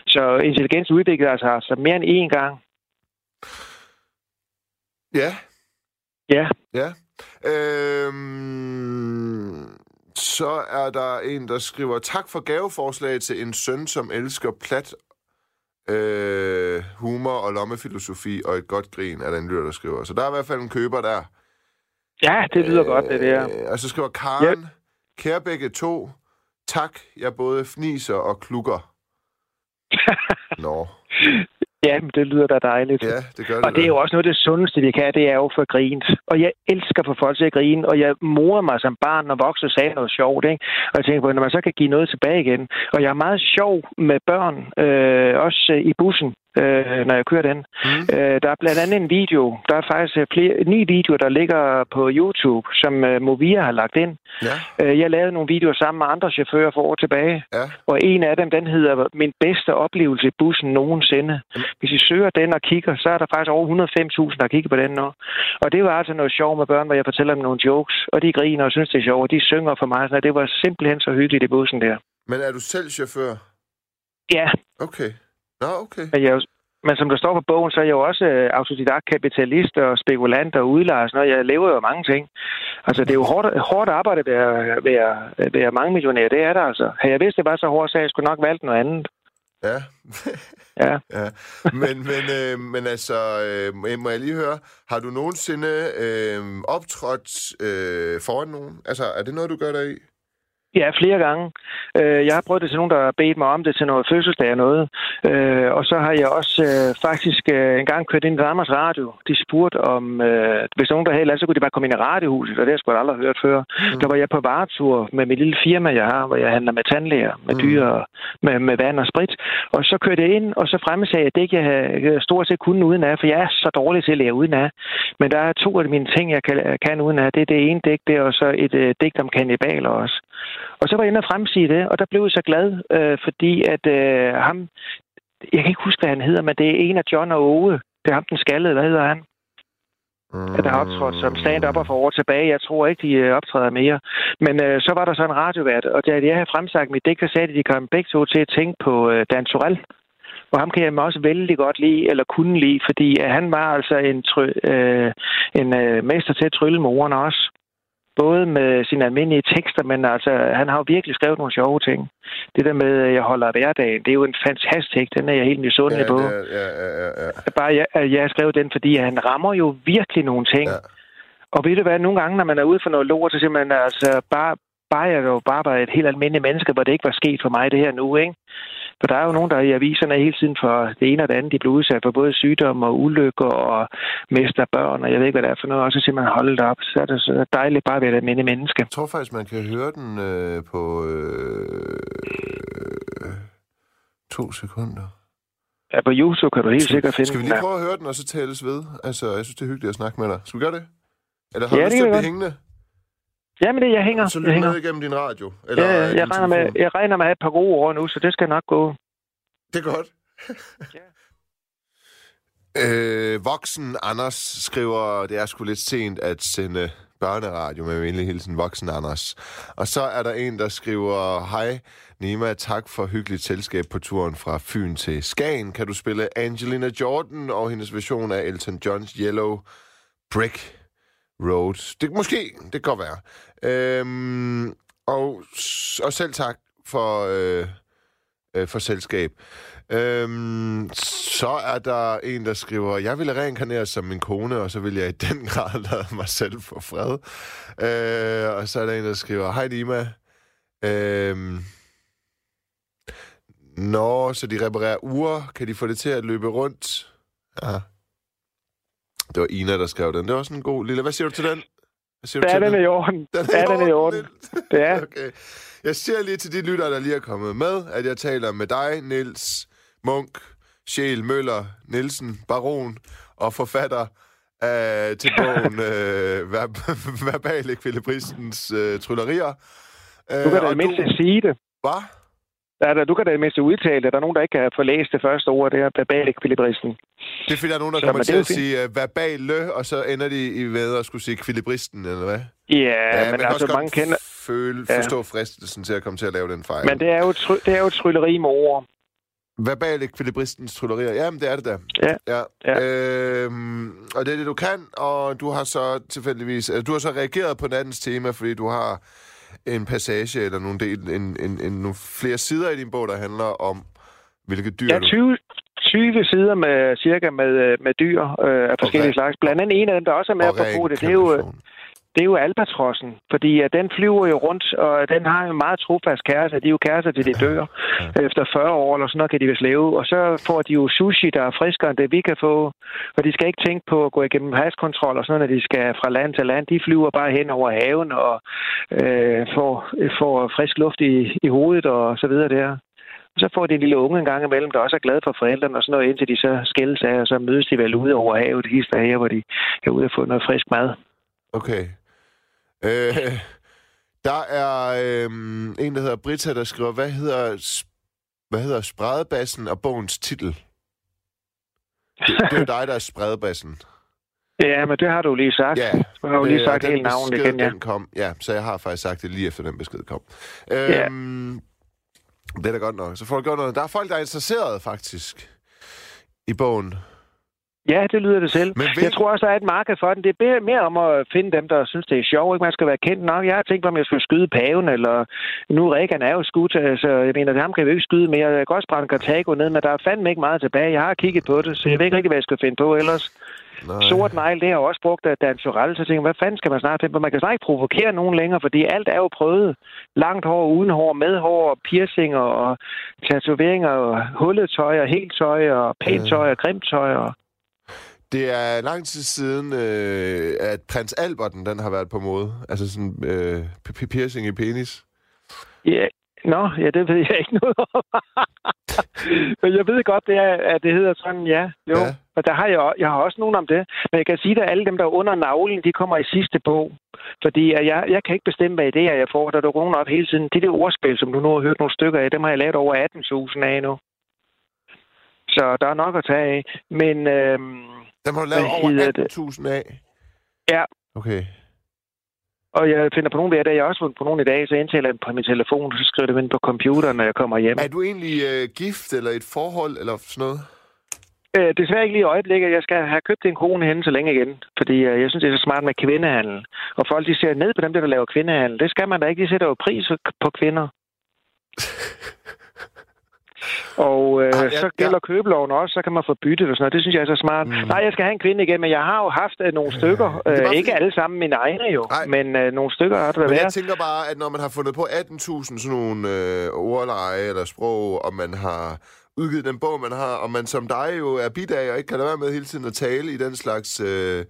Så intelligens udvikler altså, altså mere end én gang. Ja, Ja, ja. Øhm, så er der en, der skriver, tak for gaveforslag til en søn, som elsker plat øh, humor og lommefilosofi og et godt grin, er der en lytter, der skriver. Så der er i hvert fald en køber der. ja det lyder øh, godt, det der. Og så skriver Karen, yep. kære begge to, tak, jeg både fniser og klukker. Nå, Ja, men det lyder da dejligt. ja, det gør det. Og det er jo også noget af det sundeste, vi kan, det er jo for grint. Og jeg elsker for folk til at grine, og jeg morer mig som barn, når voksne sagde noget sjovt. Ikke? Og jeg tænker på, når man så kan give noget tilbage igen. Og jeg er meget sjov med børn, øh, også i bussen, øh, når jeg kører den. Mm. Øh, der er blandt andet en video, der er faktisk øh, flere, ni videoer, der ligger på YouTube, som øh, Movia har lagt ind. Ja, Øh, jeg lavede nogle videoer sammen med andre chauffører for år tilbage. ja. Og en af dem, den hedder Min bedste oplevelse i bussen nogensinde. Hvis I søger den og kigger, så er der faktisk over 105.000, der kigger på den nu. Og det var altså noget sjovt med børn, hvor jeg fortæller dem nogle jokes, og de griner og synes, det er sjovt, og de synger for mig. Så det var simpelthen så hyggeligt i bussen der. Men er du selv chauffør? Ja, Okay. Nå, okay. men, jeg, men som der står på bogen, så er jeg jo også øh, autodidakt kapitalist og spekulant og udlejer og sådan noget. Jeg lever jo mange ting. Altså, det er jo hårdt, hårdt arbejde at være, være, være mange millionær. Det er der altså. Havde jeg vidst, det var så hårdt, så jeg skulle nok valgt noget andet. Ja. Ja. ja. Men, men, øh, men altså, øh, må jeg- lige høre, har du nogensinde øh, optrådt øh, foran nogen? Altså, er det noget, du gør der i? Ja, flere gange. Øh, Jeg har prøvet det til nogen, der har bedt mig om det til noget fødselsdag og noget. Øh, Og så har jeg også øh, faktisk en gang kørt ind i Danmarks Radio. De spurgte om, hvis nogen der havde så kunne de bare komme ind i radiohuset, og det har jeg sgu aldrig hørt før. Mm. Der var jeg på varetur med mit lille firma, jeg har, hvor jeg handler med tandlæger, med Mm. dyr, med, med vand og sprit. Og så kørte jeg ind, og så fremsagde jeg det, ikke jeg havde stort set kunne uden af, for jeg er så dårlig til at lære uden af. Men der er to af mine ting, jeg kan, kan uden af. Det er det ene digt, det er og så et øh, digt om kannibaler også. Og så var jeg inde og fremsige det, og der blev jeg så glad, øh, fordi at øh, ham, jeg kan ikke huske, hvad han hedder, men det er en af John og Ove. Det er ham, den skaldede, hvad hedder han? Mm. Der har optrådt som stand-up for år tilbage. Jeg tror ikke, de øh, optræder mere. Men øh, så var der så en radiovært, og da jeg havde fremsagt mit digt, så sagde de, at de kom begge to til at tænke på øh, Dan Torell. Og ham kan jeg også vældig godt lide, eller kunne lide, fordi øh, han var altså en, try, øh, en øh, mester til at trylle med ordene også. Både med sine almindelige tekster, men altså, han har jo virkelig skrevet nogle sjove ting. Det der med, at jeg holder hverdagen, det er jo en fantastisk, den er jeg helt misundelig ja, på. ja, ja, ja, ja. Bare jeg, jeg har skrevet den, fordi han rammer jo virkelig nogle ting. Ja. Og ved du hvad, nogle gange, når man er ude for noget lort, så siger man, altså, bare, bare jeg jo bare var et helt almindeligt menneske, hvor det ikke var sket for mig det her nu, ikke? For der er jo nogen, der i aviserne hele tiden for det ene og det andet, de bliver udsat for både sygdom og ulykker og mister børn, og jeg ved ikke, hvad det er for noget. Og så siger man, hold op, så er det så dejligt bare at være et almindeligt menneske. Jeg tror faktisk, man kan høre den øh, på øh, to sekunder. Ja, på YouTube kan du helt sikkert finde Skal vi lige prøve at høre den, og så tales ved? Altså, jeg synes, det er hyggeligt at snakke med dig. Skal vi gøre det? Eller har Ja, du lyst til at blive hængende? Ja, men det, jeg hænger. Så jeg lyt hænger. med igennem din radio. Eller, Ja, ja, jeg regner, med, jeg regner med at have et par gode år nu, så det skal nok gå. Det er godt. øh, voksen Anders skriver, det er sgu lidt sent at sende børneradio med venlig hilsen, voksen Anders. Og så er der en, der skriver, hej Nima, tak for hyggeligt selskab på turen fra Fyn til Skagen. Kan du spille Angelina Jordan og hendes version af Elton Johns Yellow Brick Road? Det måske, det kan godt være. Øhm, og, og selv tak for, øh, øh, for selskab. Øhm, så er der en, der skriver, jeg ville reinkarnere som min kone, og så vil jeg i den grad lade mig selv få fred. Øh, og så er der en, der skriver, hej Nima. Øhm, Nå, så de reparerer uger. Kan de få det til at løbe rundt? Ja. Det var Ina, der skrev den. Det var sådan en god lille... Hvad siger du til den? Siger du Ja, til den er i orden. den Ja, den er i orden. Ja. Okay. Jeg siger lige til de lyttere, der lige er kommet med, at jeg taler med dig, Nils Munk, Sjæl Møller Nielsen, baron og forfatter af, til bogen øh, ver, Verbale Kvildebristens øh, tryllerier. Du kan da og i mindste sige det. Hvad? Ja, der, du kan da i mindste udtale det. Der er nogen, der ikke kan få læst det første ord, det er verbal ekvilibristen. Det er fordi, der er nogen, der Så, kommer til det at fint. sige uh, verbale, og så ender de i ved at skulle sige kvilibristen, eller hvad? Ja, man men altså også mange kender... føle, Ja. forstå fristelsen til at komme til at lave den fejl. Men det er jo, try, det er jo trylleri med ord. Verbale ekvilibristens tryllerier. Jamen, det er det da. Ja. ja. Ja. Øhm, og det er det, du kan, og du har så tilfældigvis... Altså, du har så reageret på nattens tema, fordi du har en passage eller nogle, del, en, en, en, nogle flere sider i din bog, der handler om, hvilke dyr Ja, du... 20, 20 sider med cirka med, øh, med dyr øh, af forskellige re- slags. Blandt andet en af dem, der også er med og på det, det er jo, øh, reinkarnation. Det er jo albatrossen. Fordi at den flyver jo rundt, og den har en meget trofast kæreste. De er jo kærester til de dør. Efter 40 år eller sådan noget kan de vist leve. Og så får de jo sushi, der er friskere end det, vi kan få. Og de skal ikke tænke på at gå igennem haskontrol og sådan noget, når de skal fra land til land. De flyver bare hen over haven og øh, får, får frisk luft i, i hovedet og så videre der. Og så får de en lille unge en gang imellem, der også er glad for forældrene og sådan noget, indtil de så skældes af, og så mødes de vel ude over havet, hister her, hvor de er ude og få noget frisk mad. Okay. Øh, der er øhm, en, der hedder Britta, der skriver, hvad hedder, hvad hedder Spredebassen og bogens titel? Det, det er jo dig, der er Spredebassen. Ja, men det har du lige sagt. Ja. Du har jo lige Øh, sagt hele navnet igen, ja. Den kom, ja, så jeg har faktisk sagt det lige efter den besked kom. Ja. Øhm, Det er da godt nok. Så får du gjort noget. Der er folk, der er interesseret faktisk i bogen. Ja, det lyder det selv. Men vil- Jeg tror også, der er et marked for den. Det er mere- om at finde dem, der synes, det er sjovt. Ikke? Man skal være kendt nok. Jeg har tænkt på, om jeg skulle skyde paven, eller nu Reagan er jo skudt, så jeg mener, ham kan vi ikke skyde mere. Jeg kan også brænde Kartago ned, men der er fandme ikke meget tilbage. Jeg har kigget på det, så jeg ved ikke rigtig, hvad jeg skal finde på ellers. Nej. Sort negl, det har jeg også brugt af Dan Sorel, så jeg tænker, hvad fanden skal man snart finde på? Man kan snart ikke provokere nogen længere, fordi alt er jo prøvet. Langt hår, uden hår, med hår, piercinger og tatoveringer, og hullet tøj, og helt tøj, og pænt tøj, og grimt tøj, og Det er lang tid siden, øh, at prins Alberten den har været på mode. Altså sådan øh, piercing i penis. Ja, nå, ja, det ved jeg ikke noget om. Men jeg ved godt, det er, at det hedder sådan, ja. Jo, Ja. og der har jeg, jeg har også nogen om det. Men jeg kan sige, at alle dem, der er under navlen, de kommer i sidste bog. Fordi jeg, jeg kan ikke bestemme, hvad idéer jeg får. Der dukker op hele tiden. Det der ordspil, som du nu har hørt nogle stykker af, dem har jeg lavet over 18.000 af nu. Så der er nok at tage af. Men øhm, Den har du lavet over hedder det? 18.000 af. Ja. Okay. og jeg finder på nogle hver dag. Jeg har også fundet på nogle i dag, så jeg indtaler dem på min telefon, så skriver jeg dem ind på computeren, når jeg kommer hjem. Er du egentlig øh, gift eller et forhold eller sådan noget? Øh, desværre ikke lige i øjeblikket. Jeg skal have købt en kone henne så længe igen. Fordi øh, jeg synes, det er så smart med kvindehandel. Og folk, de ser ned på dem, der laver kvindehandel. Det skal man da ikke. De sætter jo pris på kvinder. Og øh, ah, ja, så gælder ja. købeloven også, så kan man få byttet og sådan noget. Det synes jeg er så smart. Mm. Nej, jeg skal have en kvinde igen, men jeg har jo haft øh, nogle stykker. Øh, ikke fordi... alle sammen mine egne jo, Nej. men øh, nogle stykker har det men været. jeg tænker bare, at når man har fundet på 18.000 sådan nogle øh, ordleje eller sprog, og man har udgivet den bog, man har, og man som dig jo er bidag og ikke kan lade være med hele tiden at tale i den slags... Øh,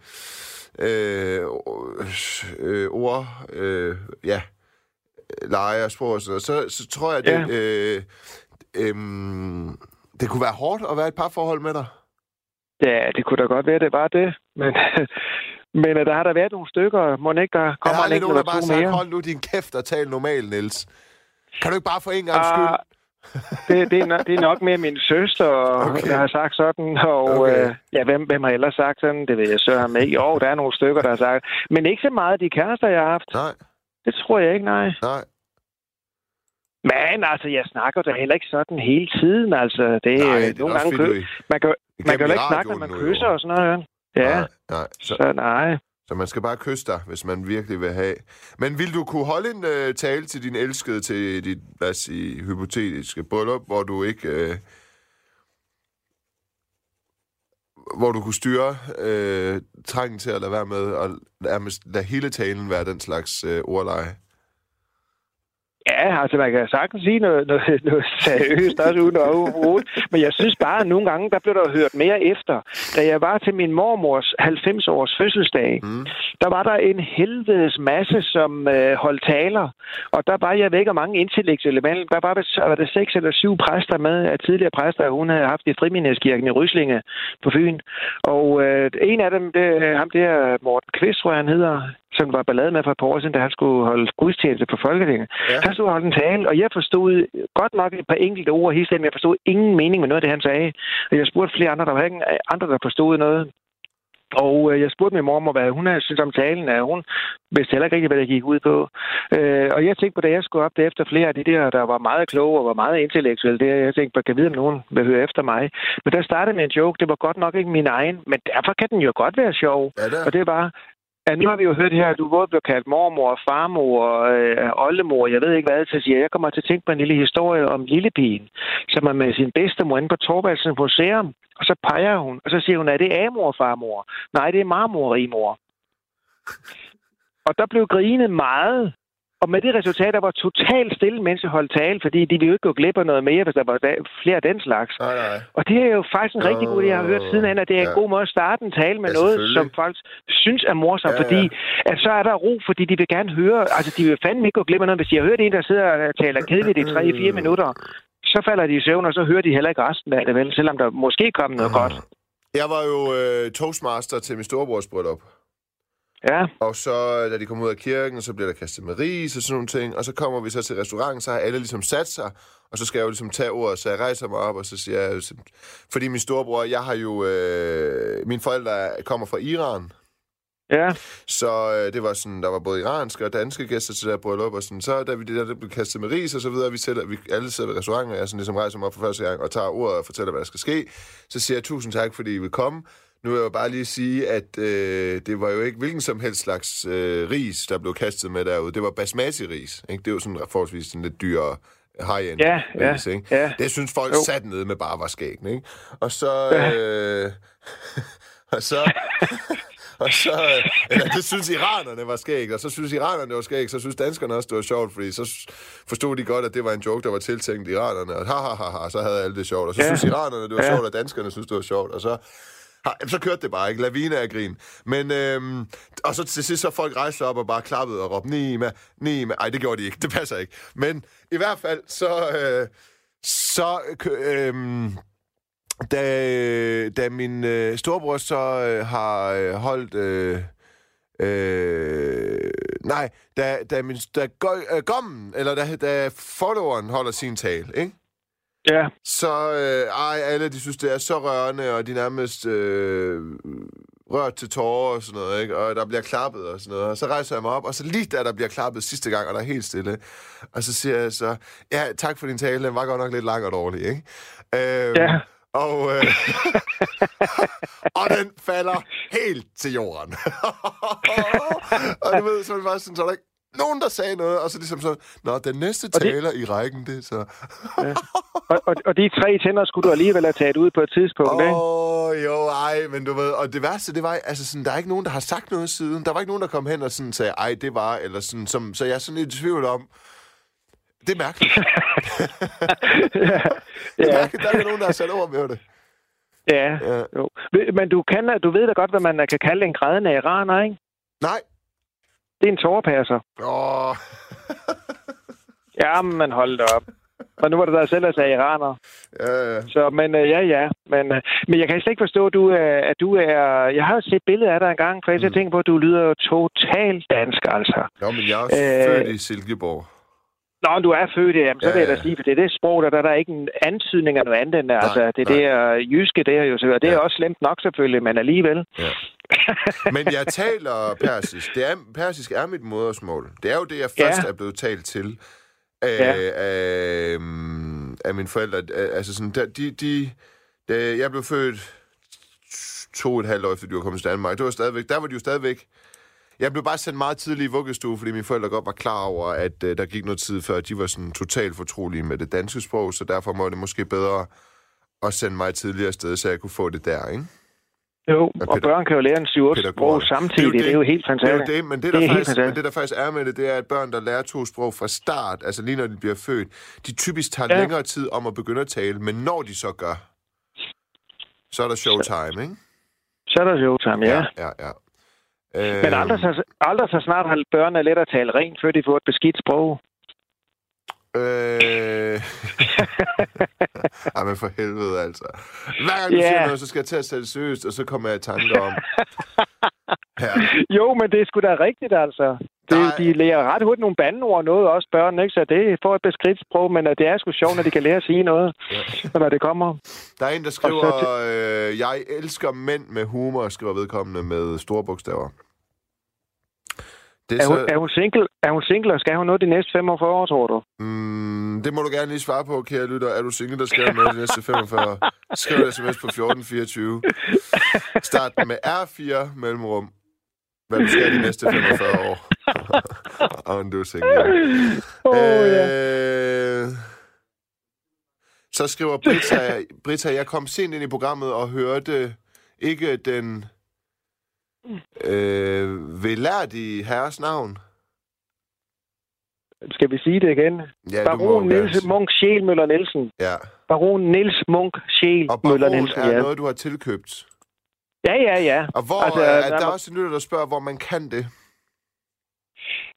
øh, øh, ord, øh, ja, leje og sprog og sådan noget, så, så tror jeg, at det, ja. øh, Øhm, det kunne være hårdt at være et parforhold med dig? Ja, det kunne da godt være, det var det. Men, men øh, der har der været nogle stykker. Må ikke, der kommer en nogen, der bare sagt, hold nu din kæft og tal normalt, Niels. Kan du ikke bare for en gang skyld? Uh, det, det, er nok, det er nok mere min søster, okay. der har sagt sådan. Og okay. øh, ja, hvem, hvem har ellers sagt sådan? Det ved jeg ham ikke. Jo, der er nogle stykker, der har sagt. Men ikke så meget de kærester, jeg har haft. Nej. Det tror jeg ikke, nej. Nej. Men altså, jeg snakker da heller ikke sådan hele tiden. Altså, det er nej, nogle gange... Kø... Man kan, man kan jo ikke snakke, når man kysser og sådan noget. Ja, nej, nej. Så, så nej. Så man skal bare kysse dig, hvis man virkelig vil have. Men vil du kunne holde en uh, tale til din elskede til dit, lad os sige, hypotetiske bryllup, hvor du ikke... Uh, hvor du kunne styre uh, trængen til at lade være med at lade, lade hele talen være den slags uh, ordleje? Ja, altså man kan sagtens sige noget, noget, noget seriøst også uden at overhovedet. Men jeg synes bare, at nogle gange, der blev der hørt mere efter. Da jeg var til min mormors 90-års fødselsdag, mm. der var der en helvedes masse, som øh, holdt taler. Og der var jeg væk og mange intellektuelle mænd. Der var, var der seks eller syv præster med, af tidligere præster, hun havde haft i Frimindelskirken i Ryslinge på Fyn. Og øh, en af dem, det, ham der Morten Kvist, tror jeg, han hedder, som var ballade med for et par år siden, da han skulle holde gudstjeneste på Folketinget. Ja. Han stod og holdt en tale, og jeg forstod godt nok et par enkelte ord i men jeg forstod ingen mening med noget af det, han sagde. Og jeg spurgte flere andre, der var ikke andre, der forstod noget. Og øh, jeg spurgte min mor, hvad hun havde synes om talen, at hun vidste heller ikke rigtig, hvad det gik ud på. Øh, og jeg tænkte på, da jeg skulle op efter flere af de der, der var meget kloge og var meget intellektuelle, det jeg tænkte på, kan vide, om nogen vil høre efter mig. Men der startede med en joke, det var godt nok ikke min egen, men derfor kan den jo godt være sjov. Ja, og det var, Ja, nu har vi jo hørt her, at du både bliver kaldt mormor, farmor, øh, oldemor, jeg ved ikke hvad, så siger jeg kommer til at tænke på en lille historie om lillepigen, som er med sin bedstemor inde på Torvaldsens Museum, og så peger hun, og så siger hun, er det amor, farmor? Nej, det er marmor, rimor. Og der blev grinet meget, og med det resultat, der var totalt stille, mens jeg holdt tale, fordi de ville jo ikke gå glip af noget mere, hvis der var flere af den slags. Nej, nej. Og det er jo faktisk en rigtig god jeg har hørt siden, at det er en ja. god måde at starte en tale med ja, noget, som folk synes er morsomt, ja, ja. fordi at så er der ro, fordi de vil gerne høre, altså de vil fandme ikke gå glip af noget, hvis de har hørt en, der sidder og taler kedeligt i 3-4 minutter, så falder de i søvn, og så hører de heller ikke resten af det, vel, selvom der måske kom noget godt. Jeg var jo øh, toastmaster til min storebrors bryllup. Ja. Og så, da de kommer ud af kirken, så bliver der kastet med ris og sådan nogle ting. Og så kommer vi så til restauranten, så har alle ligesom sat sig. Og så skal jeg jo ligesom tage ordet, så jeg rejser mig op, og så siger jeg... Fordi min storebror, jeg har jo... Øh, mine forældre kommer fra Iran. Ja. Så øh, det var sådan, der var både iranske og danske gæster til der bryllup, og sådan, så da vi det der, det blev kastet med ris og så videre, vi, sætter, vi alle sidder ved restauranten, og jeg sådan ligesom rejser mig op for første gang og tager ordet og fortæller, hvad der skal ske. Så siger jeg tusind tak, fordi I vil komme. Nu vil jeg bare lige sige, at øh, det var jo ikke hvilken som helst slags øh, ris, der blev kastet med derude. Det var basmati-ris. Ikke? Det er jo sådan forholdsvis sådan lidt dyrere high-end ja, ris, ja, ikke? Ja. Det synes folk jo. sat ned med bare var skæg, ikke? Og så... Ja. Øh, og så... og så, eller det synes iranerne var skægt, og så synes iranerne det var skægt, så synes danskerne også, det var sjovt, fordi så forstod de godt, at det var en joke, der var tiltænkt iranerne, og ha, ha, ha, ha, så havde alle det sjovt, og så ja. synes iranerne, det var ja. sjovt, og danskerne synes, det var sjovt, og så så kørte det bare, ikke? Lavine af grin. Men, øhm, og så til sidst så folk rejste op og bare klappede og råbte, Nima, Nima. Ej, det gjorde de ikke. Det passer ikke. Men i hvert fald, så... Øh, så øh, da, da min øh, storebror så øh, har øh, holdt... Øh, Øh, nej, da, da, min, da øh, gommen, eller da, da followeren holder sin tale, ikke? Ja. Så øh, ej, alle de synes, det er så rørende, og de nærmest øh, rørt til tårer og sådan noget, ikke? Og der bliver klappet og sådan noget. Og så rejser jeg mig op, og så lige da der bliver klappet sidste gang, og der er helt stille, og så siger jeg så, ja, tak for din tale, den var godt nok lidt lang og dårlig, ikke? Øh, ja. Og, øh, og den falder helt til jorden. og du ved, så er det bare sådan, så er der ikke nogen, der sagde noget, og så ligesom så, Nå, den næste det- taler i rækken, det så... Og, og, og de tre tænder skulle du alligevel have taget ud på et tidspunkt, ikke? Åh, jo, ej, men du ved, og det værste, det var, altså sådan, der er ikke nogen, der har sagt noget siden. Der var ikke nogen, der kom hen og sådan sagde, ej, det var, eller sådan, som, så jeg er sådan lidt i tvivl om, det er mærkeligt. ja. Det er ja. mærkeligt, der er nogen, der har sat ord med det. ja. Ja. Jo. Men du, kan, du ved da godt, hvad man kan kalde en grædende iraner, ikke? Nej. Det er en tårpasser. Åh. Oh. Ja, men hold da op. Og nu var det der selv, der sagde iraner. ja, ja. Så, men øh, ja, ja. Men, øh, men jeg kan slet ikke forstå, at du, er, at du er... Jeg har set billeder af dig engang, for jeg Mm. tænker på, at du lyder totalt dansk, altså. Nå, men jeg er Øh. født i Silkeborg. Nå, du er født, jamen, så Ja, vil jeg da ja. sige, for det er det sprog, der, der er ikke en antydning af noget andet end. Altså, det nej. der jyske, det er jo og det er Ja. også slemt nok selvfølgelig, men alligevel. Ja. Men jeg taler persisk. Det er, persisk er mit modersmål. Det er jo det, jeg Ja. først er blevet talt til af, Ja. af, mm, af mine forældre. Øh, Altså sådan, der, de, de, da jeg blev født to og et halvt år efter, de var kommet til Danmark. Det var stadigvæk, der var de jo stadigvæk... Jeg blev bare sendt meget tidligt i vuggestue, fordi mine forældre godt var klar over, at uh, der gik noget tid før, de var sådan totalt fortrolige med det danske sprog, så derfor må det måske bedre at sende mig tidligere afsted, så jeg kunne få det der, ikke? Jo, Ja, og Peter- børn kan jo lære en 7 Peter sprog samtidig. Det er jo Det er jo helt Det er fantastisk. jo det, men det, Det der, er helt faktisk, men fantastisk. det, der faktisk er med det, det er, at børn, der lærer to sprog fra start, altså lige når de bliver født, de typisk tager Ja. ja. længere tid om at begynde at tale, men når de så gør, så er der showtime, ikke? Så er der showtime, ja. ja, ja. Øh, Men aldrig så, aldrig så snart har børnene let at tale rent, før de får et beskidt sprog. Øh... Ej, men for helvede, altså. Hver gang du Ja. siger noget, så skal jeg til at sætte seriøst, og så kommer jeg i tanker om... Ja. Jo, men det er sgu da rigtigt, altså. Det, Nej. de lærer ret hurtigt nogle bandeord og noget, også børn, ikke? Så det får et beskidt sprog, men øh, det er sgu sjovt, når de kan lære at sige noget, Ja. når det kommer. Der er en, der skriver, øh, jeg elsker mænd med humor, skriver vedkommende med store bogstaver. Det er, Er hun, så, er hun, single, er hun single, og skal hun noget de næste 45 år, tror du? mm, det må du gerne lige svare på, kære lytter. Er du single, der skal noget de næste 45? Skriv en sms på 1424. Start med R4 mellemrum. Hvad du skal de næste 45 år. Og single. Åh, oh, ja. Øh, så skriver Britta, Britta, jeg kom sent ind i programmet og hørte ikke den øh, velærdige herres navn. Skal vi sige det igen? Ja, Baron Niels sige- Munk Sjælmøller Nielsen. Ja, Baron Niels Munk og Sjælmøller baron Nielsen, er ja. noget, du har tilkøbt. Ja, ja, ja. Og hvor Altså, er, der der er også en lytter, der spørger, hvor man kan det.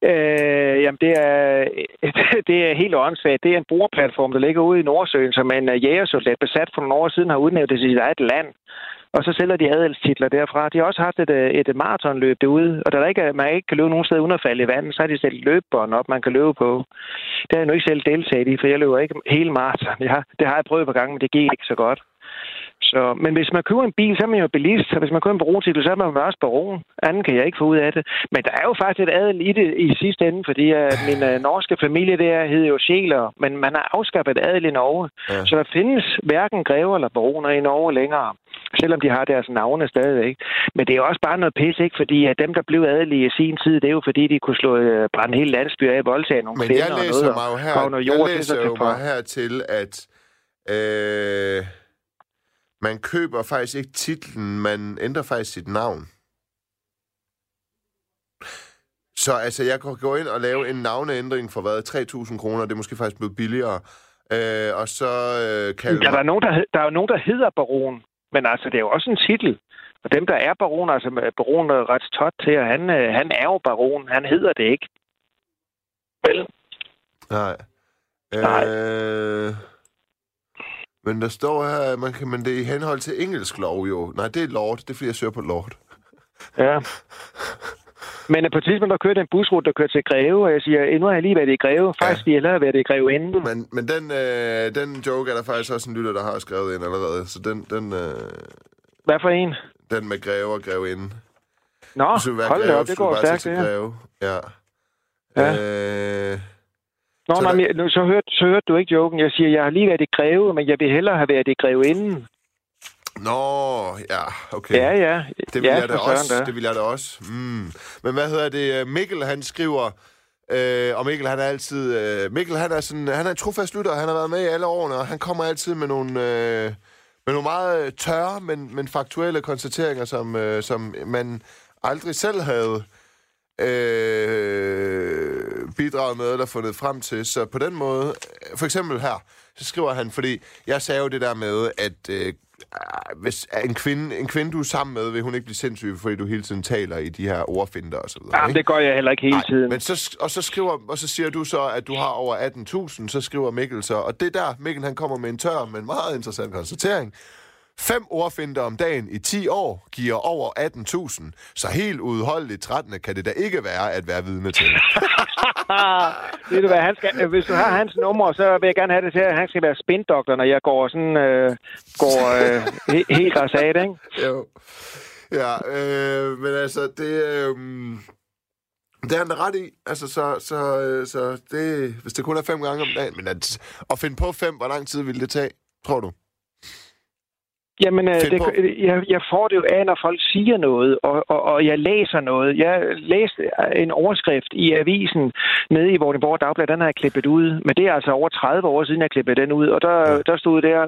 Øh, jamen, det er, det er helt åndssvagt. Det er en brugerplatform, der ligger ude i Nordsøen, som en øh, jægersoldat besat for nogle år siden har udnævnt til sit eget land. Og så sælger de adelstitler derfra. De har også haft et, øh, et maratonløb derude, og da der ikke, er- man ikke kan løbe nogen steder uden at falde i vandet, så har de sat løbebånd op, man kan løbe på. Det har jeg nu ikke selv deltaget i, for jeg løber ikke hele maraton. Jeg har, det har jeg prøvet et par gange, men det gik ikke så godt. Så, men hvis man køber en bil, så er man jo bilist, og hvis man køber en barontitel, så er man jo også baron. Anden kan jeg ikke få ud af det. Men der er jo faktisk et adel i det i sidste ende, fordi uh, min uh, norske familie der hedder jo Sjæler, men man har afskaffet adel i Norge. Ja. Så der findes hverken grever eller baroner i Norge længere, selvom de har deres navne stadigvæk. Men det er jo også bare noget pis, ikke? Fordi at dem, der blev adelige i sin tid, det er jo fordi, de kunne slå uh, brænde hele landsbyer af, voldtage nogle Men kvinder jeg og læser noget, mig jo og her, grave noget jord jeg læser jo til for. mig her til, at øh, man køber faktisk ikke titlen, man ændrer faktisk sit navn. Så altså, jeg kan gå ind og lave en navneændring for hvad? 3.000 kroner. Det er måske faktisk blevet billigere. Øh, og så øh, kalde Ja, der, er nogen, der, der er jo nogen, der hedder baron, men altså, det er jo også en titel. Og dem, der er baron, altså med baron Rets Tot til, han, øh, han er jo baron. Han hedder det ikke. Vel? Nej. Nej. Men der står her, at man kan, men det er i henhold til engelsk lov jo. Nej, det er lord. Det er, fordi jeg søger på lord. Ja. Men på et tidspunkt, der kørte en busrute, der kørte til Greve, og jeg siger, "Eh, nu har jeg lige været i Greve. Faktisk, ja. vi hellere været i Greve inden. Men, men den, øh, den joke er der faktisk også en lytter, der har skrevet ind allerede. Så den, den, øh, Hvad for en? den med greve og greve inde. Nå, vil være hold da op, det går stærkt, det her. Ja. Ja. Øh, Nå, Så nej, der- men så, hørte, så hørte du ikke joken. Jeg siger, jeg har lige været i Greve, men jeg vil hellere have været i Greve inden. Nå, ja, okay. Ja, ja. Det vil ja, jeg da også. Det vil jeg da også. Mm. Men hvad hedder det? Mikkel, han skriver... Øh, og Mikkel, han er altid... Øh, Mikkel, han er sådan... Han er en trofast lytter. Han har været med i alle årene, og han kommer altid med nogle... Øh, med nogle meget tørre, men, men faktuelle konstateringer, som, øh, som man aldrig selv havde øh, bidraget med eller fundet frem til. Så på den måde, for eksempel her, så skriver han, fordi jeg sagde jo det der med, at øh, hvis en kvinde, en kvinde, du er sammen med, vil hun ikke blive sindssyg, fordi du hele tiden taler i de her ordfinder og så videre. Jamen, ikke? det gør jeg heller ikke hele Nej, tiden. Men så, og, så skriver, og så siger du så, at du har over 18.000, så skriver Mikkel så, og det er der, Mikkel han kommer med en tør, men meget interessant konstatering. Fem ordfinder om dagen i 10 år giver over 18.000, så helt udholdeligt 13. kan det da ikke være at være vidne til. Ved du hvad, han skal, øh, hvis du har hans nummer, så vil jeg gerne have det til, at han skal være spindoktor, når jeg går sådan, øh, går øh, he- helt rasat, ikke? jo. Ja, øh, men altså, det, øh, det er han da ret i. Altså, så, så, øh, så det, hvis det kun er fem gange om dagen, men at, at finde på fem, hvor lang tid vil det tage, tror du? Jamen, øh, det, på. jeg, jeg får det jo af, når folk siger noget, og, og, og jeg læser noget. Jeg læste en overskrift i avisen nede i Vordingborg Dagblad, den har jeg klippet ud. Men det er altså over 30 år siden, jeg klippede den ud. Og der, Ja. der stod der,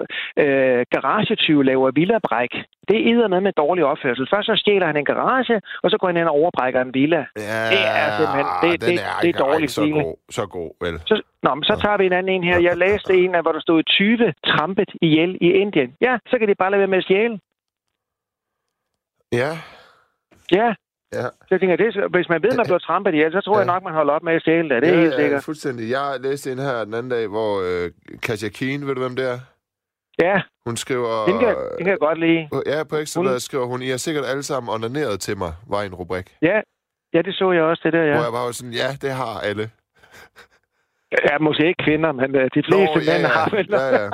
øh, garagetyv laver villabræk. Det er med med dårlig opførsel. Først så stjæler han en garage, og så går han ind og overbrækker en villa. Ja, Det er simpelthen- det- den det- er det er dårlig rigtig så god, så god, vel? Så, nå, men så tager vi en anden en her. Jeg læste en af, hvor der stod 20 trampet ihjel i Indien. Ja, så kan de bare lade være med at stjæle. Ja, Ja, ja. Så jeg tænker, det, hvis man ved, man bliver trampet ihjel, så tror Ja. jeg nok, man holder op med at stjæle det. Det er ja, helt ja, sikkert. fuldstændig. Jeg læste en her den anden dag, hvor øh, Katja Keen, ved du hvem det er? Ja, Hun skriver... den kan, den kan jeg godt lide. Ja, på ekstra Hun- skriver hun, I har sikkert alle sammen onaneret til mig, var en rubrik. Ja, ja det så jeg også, det der, Ja. Hvor ja. jeg bare var sådan, ja, det har alle. Ja, måske ikke kvinder, men øh, de fleste ja, mænd ja. har vel. ja, ja.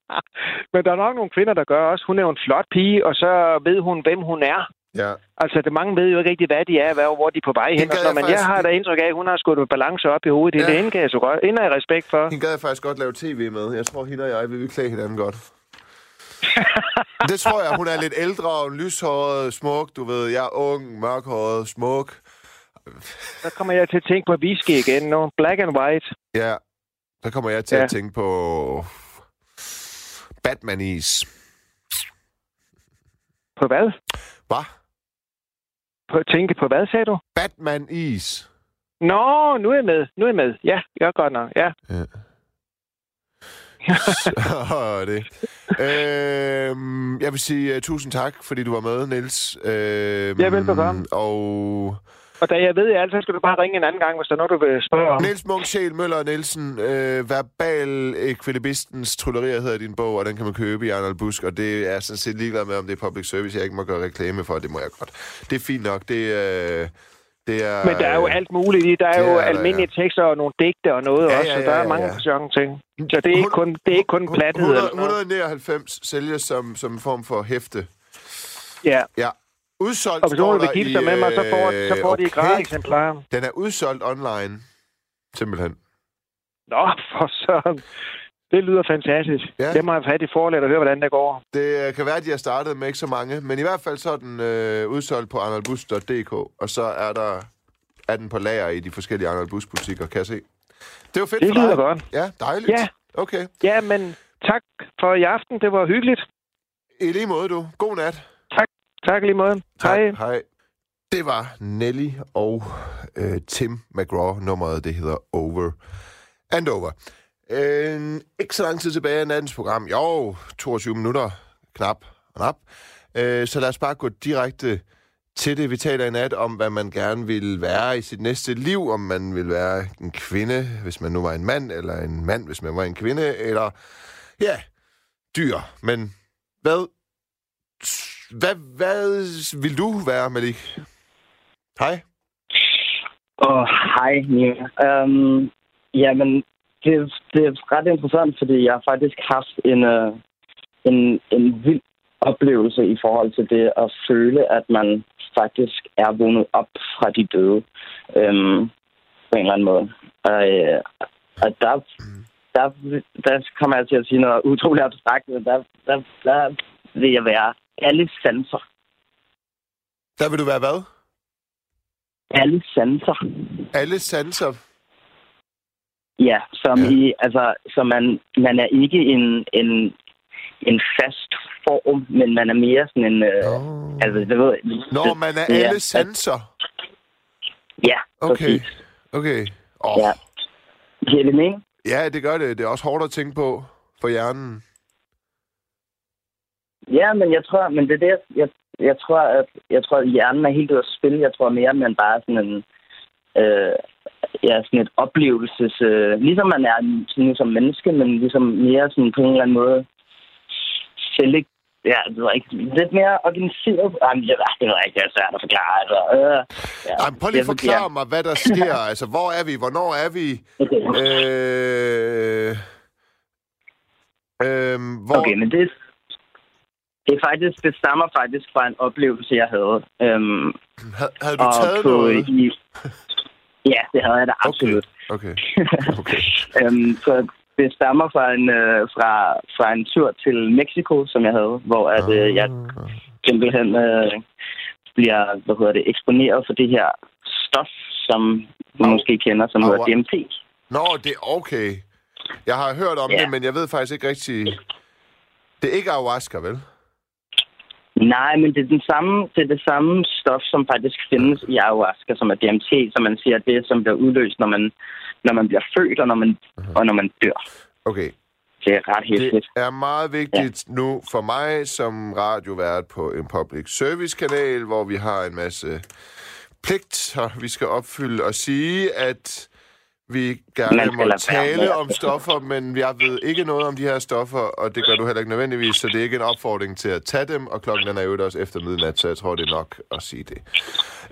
men der er nok nogle kvinder, der gør også. Hun er jo en flot pige, og så ved hun, hvem hun er. ja. Altså, det mange ved jo ikke rigtig, hvad de er, hvad, hvor de er på vej hen. og jeg noget, Men jeg faktisk- har da indtryk af, at hun har skudt balance op i hovedet. Ja. Det inde kan jeg så godt. Har jeg respekt for. Hende gad jeg faktisk godt lave tv med. Jeg tror, hende og jeg, vi vil klæde hinanden godt. det tror jeg, hun er lidt ældre og en lyshåret, smuk, du ved. Jeg er ung, mørkhåret, smuk. Så kommer jeg til at tænke på whisky igen nu. Black and white. Ja, så kommer jeg til ja. Ja. at tænke på Batman-is. På hvad? Hvad? På at tænke på hvad, sagde du? Batman-is. Nå, nu er jeg med. Nu er jeg med. Ja, jeg godt nok. Ja. Så er det. Øhm, jeg vil sige uh, tusind tak, fordi du var med, Niels. Øhm, Ja, velbekomme. Og Og da jeg ved alt, så skal du bare ringe en anden gang, hvis der er noget, du vil spørge om. Niels Munk Sjæl Møller Nielsen, øh, Verbal Ekvilibistens Tryllerier hedder din bog, og den kan man købe i Arnold Busk, og det er sådan set ligeglad med, om det er public service, jeg ikke må gøre reklame for, det må jeg godt. Det er fint nok, det, øh, det er... Men der er jo alt muligt i. Der er det jo er der, almindelige tekster og nogle digte og noget Ja, også, ja, så der ja, er ja, mange ja. ting. Så det er ikke kun, det er ikke kun plathed. eller noget. 199 sælges som, som en form for hæfte. Ja, Ja. Udsolgt og hvis nogen vil gifte sig med mig, så får, så får de øh, et gratis eksemplar. Den er udsolgt online. Simpelthen. Nå, for søren. Det lyder fantastisk. Ja. Det må jeg have fat i forlæt og høre, hvordan det går. Det øh, kan være, at de har startet med ikke så mange, men i hvert fald så er den øh, udsolgt på arnoldbus.dk, og så er der er den på lager i de forskellige Arnold Bus butikker, kan jeg se. Det var fedt Det lyder godt. Ja, dejligt. Ja. Okay. Ja, men tak for i aften. Det var hyggeligt. I lige måde, du. God nat. Tak lige måde. Tak. Hej. Hej. Det var Nelly og øh, Tim McGraw. Nummeret, det hedder Over and Over. Øh, ikke så lang tid tilbage af nattens program. Jo, 22 minutter. Knap og nap. Øh, så lad os bare gå direkte til det. Vi taler i nat om, hvad man gerne vil være i sit næste liv. Om man vil være en kvinde, hvis man nu var en mand, eller en mand, hvis man var en kvinde, eller ja, dyr. Men hvad hvad, hvad vil du være, Malik? Hej. Og hej, Nina. Um, øhm, jamen, det, det er ret interessant, fordi jeg har faktisk haft en, uh, en, en vild oplevelse i forhold til det at føle, at man faktisk er vågnet op fra de døde um, på en eller anden måde. Og, uh, og der, der, der kommer jeg til at sige noget utroligt abstrakt, men der, der, der, vil jeg være alle sanser. Der vil du være hvad? Alle sanser. Alle sanser. Ja, som Ja. i, altså, så man, man er ikke en, en, en fast form, men man er mere sådan en, øh, Oh. altså, det ved Når man er ja, alle sanser. Ja, Okay. præcis. Okay. Oh. Ja. Giver det mening? Ja, det gør det. Det er også hårdt at tænke på for hjernen. Ja, men jeg tror, men det er det, jeg, jeg tror, at jeg tror, at hjernen er helt ude at spille. Jeg tror mere, man bare sådan en, øh, ja, sådan et oplevelses, øh, ligesom man er sådan, som menneske, men ligesom mere sådan på en eller anden måde select, ja, det jeg ikke, lidt mere organiseret. Jamen, det, det jeg ikke, det er svært at forklare. Altså, øh, ja, Ej, men prøv lige at forklare mig, hvad der sker. altså, hvor er vi? Hvornår er vi? Okay. Øh... Øh, hvor... Okay, men det, det er faktisk, det stammer faktisk fra en oplevelse, jeg havde. Øhm, Havde, du taget på, noget? I, ja, det havde jeg da absolut. Okay. Okay. øhm, så det stammer fra en, øh, fra, fra en tur til Mexico, som jeg havde, hvor at, øh, jeg Ah. simpelthen øh, bliver hvad hedder det, eksponeret for det her stof, som man Au. måske kender, som hedder Au. DMT. Nå, det er okay. Jeg har hørt om Ja. det, men jeg ved faktisk ikke rigtig... Det er ikke ayahuasca, vel? Nej, men det er, den samme, det er det samme stof, som faktisk findes i ayahuasca, som er DMT, som man siger, det som bliver udløst, når man, når man bliver født og når man, og når man dør. Okay. Det er ret hæftigt. Det er meget vigtigt ja. nu for mig som radiovært på en public service kanal, hvor vi har en masse pligter, vi skal opfylde og sige, at vi gerne må tale om stoffer, men jeg ved ikke noget om de her stoffer, og det gør du heller ikke nødvendigvis, så det er ikke en opfordring til at tage dem, og klokken den er jo også efter midnat, så jeg tror, det er nok at sige det.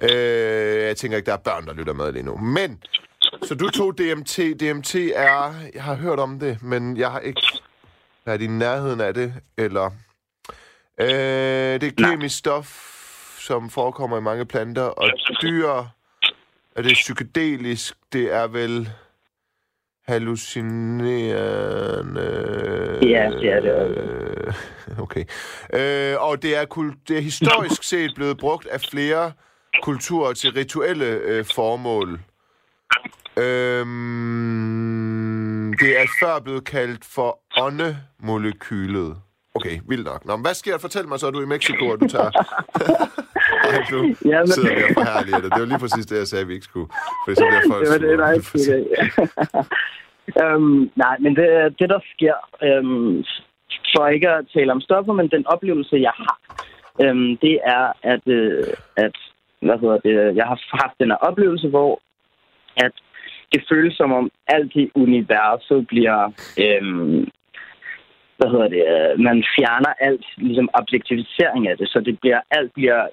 Øh, jeg tænker ikke, der er børn, der lytter med lige nu. Men, så du tog DMT. DMT er, jeg har hørt om det, men jeg har ikke været i nærheden af det, eller... Øh, det er et kemisk stof, som forekommer i mange planter, og dyr er det psykedelisk. Det er vel hallucinerende... Ja, det er det. Øh, Okay. Øh, og det er, kul- det er historisk set blevet brugt af flere kulturer til rituelle øh, formål. Øhm, det er før blevet kaldt for åndemolekylet. Okay, vildt nok. Nå, men hvad sker? Fortæl mig så, at du er i Mexico, og du tager... Ej, du Ja, men- sidder vi og forherliger det. Det var lige præcis det, jeg sagde, at vi ikke skulle. Fordi så bliver folk det var det, der ikke skulle øhm, nej, men det, det der sker, øhm, for ikke at tale om stoffer, men den oplevelse, jeg har, øhm, det er, at, øh, at hvad hedder det, jeg har haft den her oplevelse, hvor at det føles som om alt i universet bliver, øhm, hvad hedder det, øh, man fjerner alt, ligesom objektivisering af det, så det bliver, alt bliver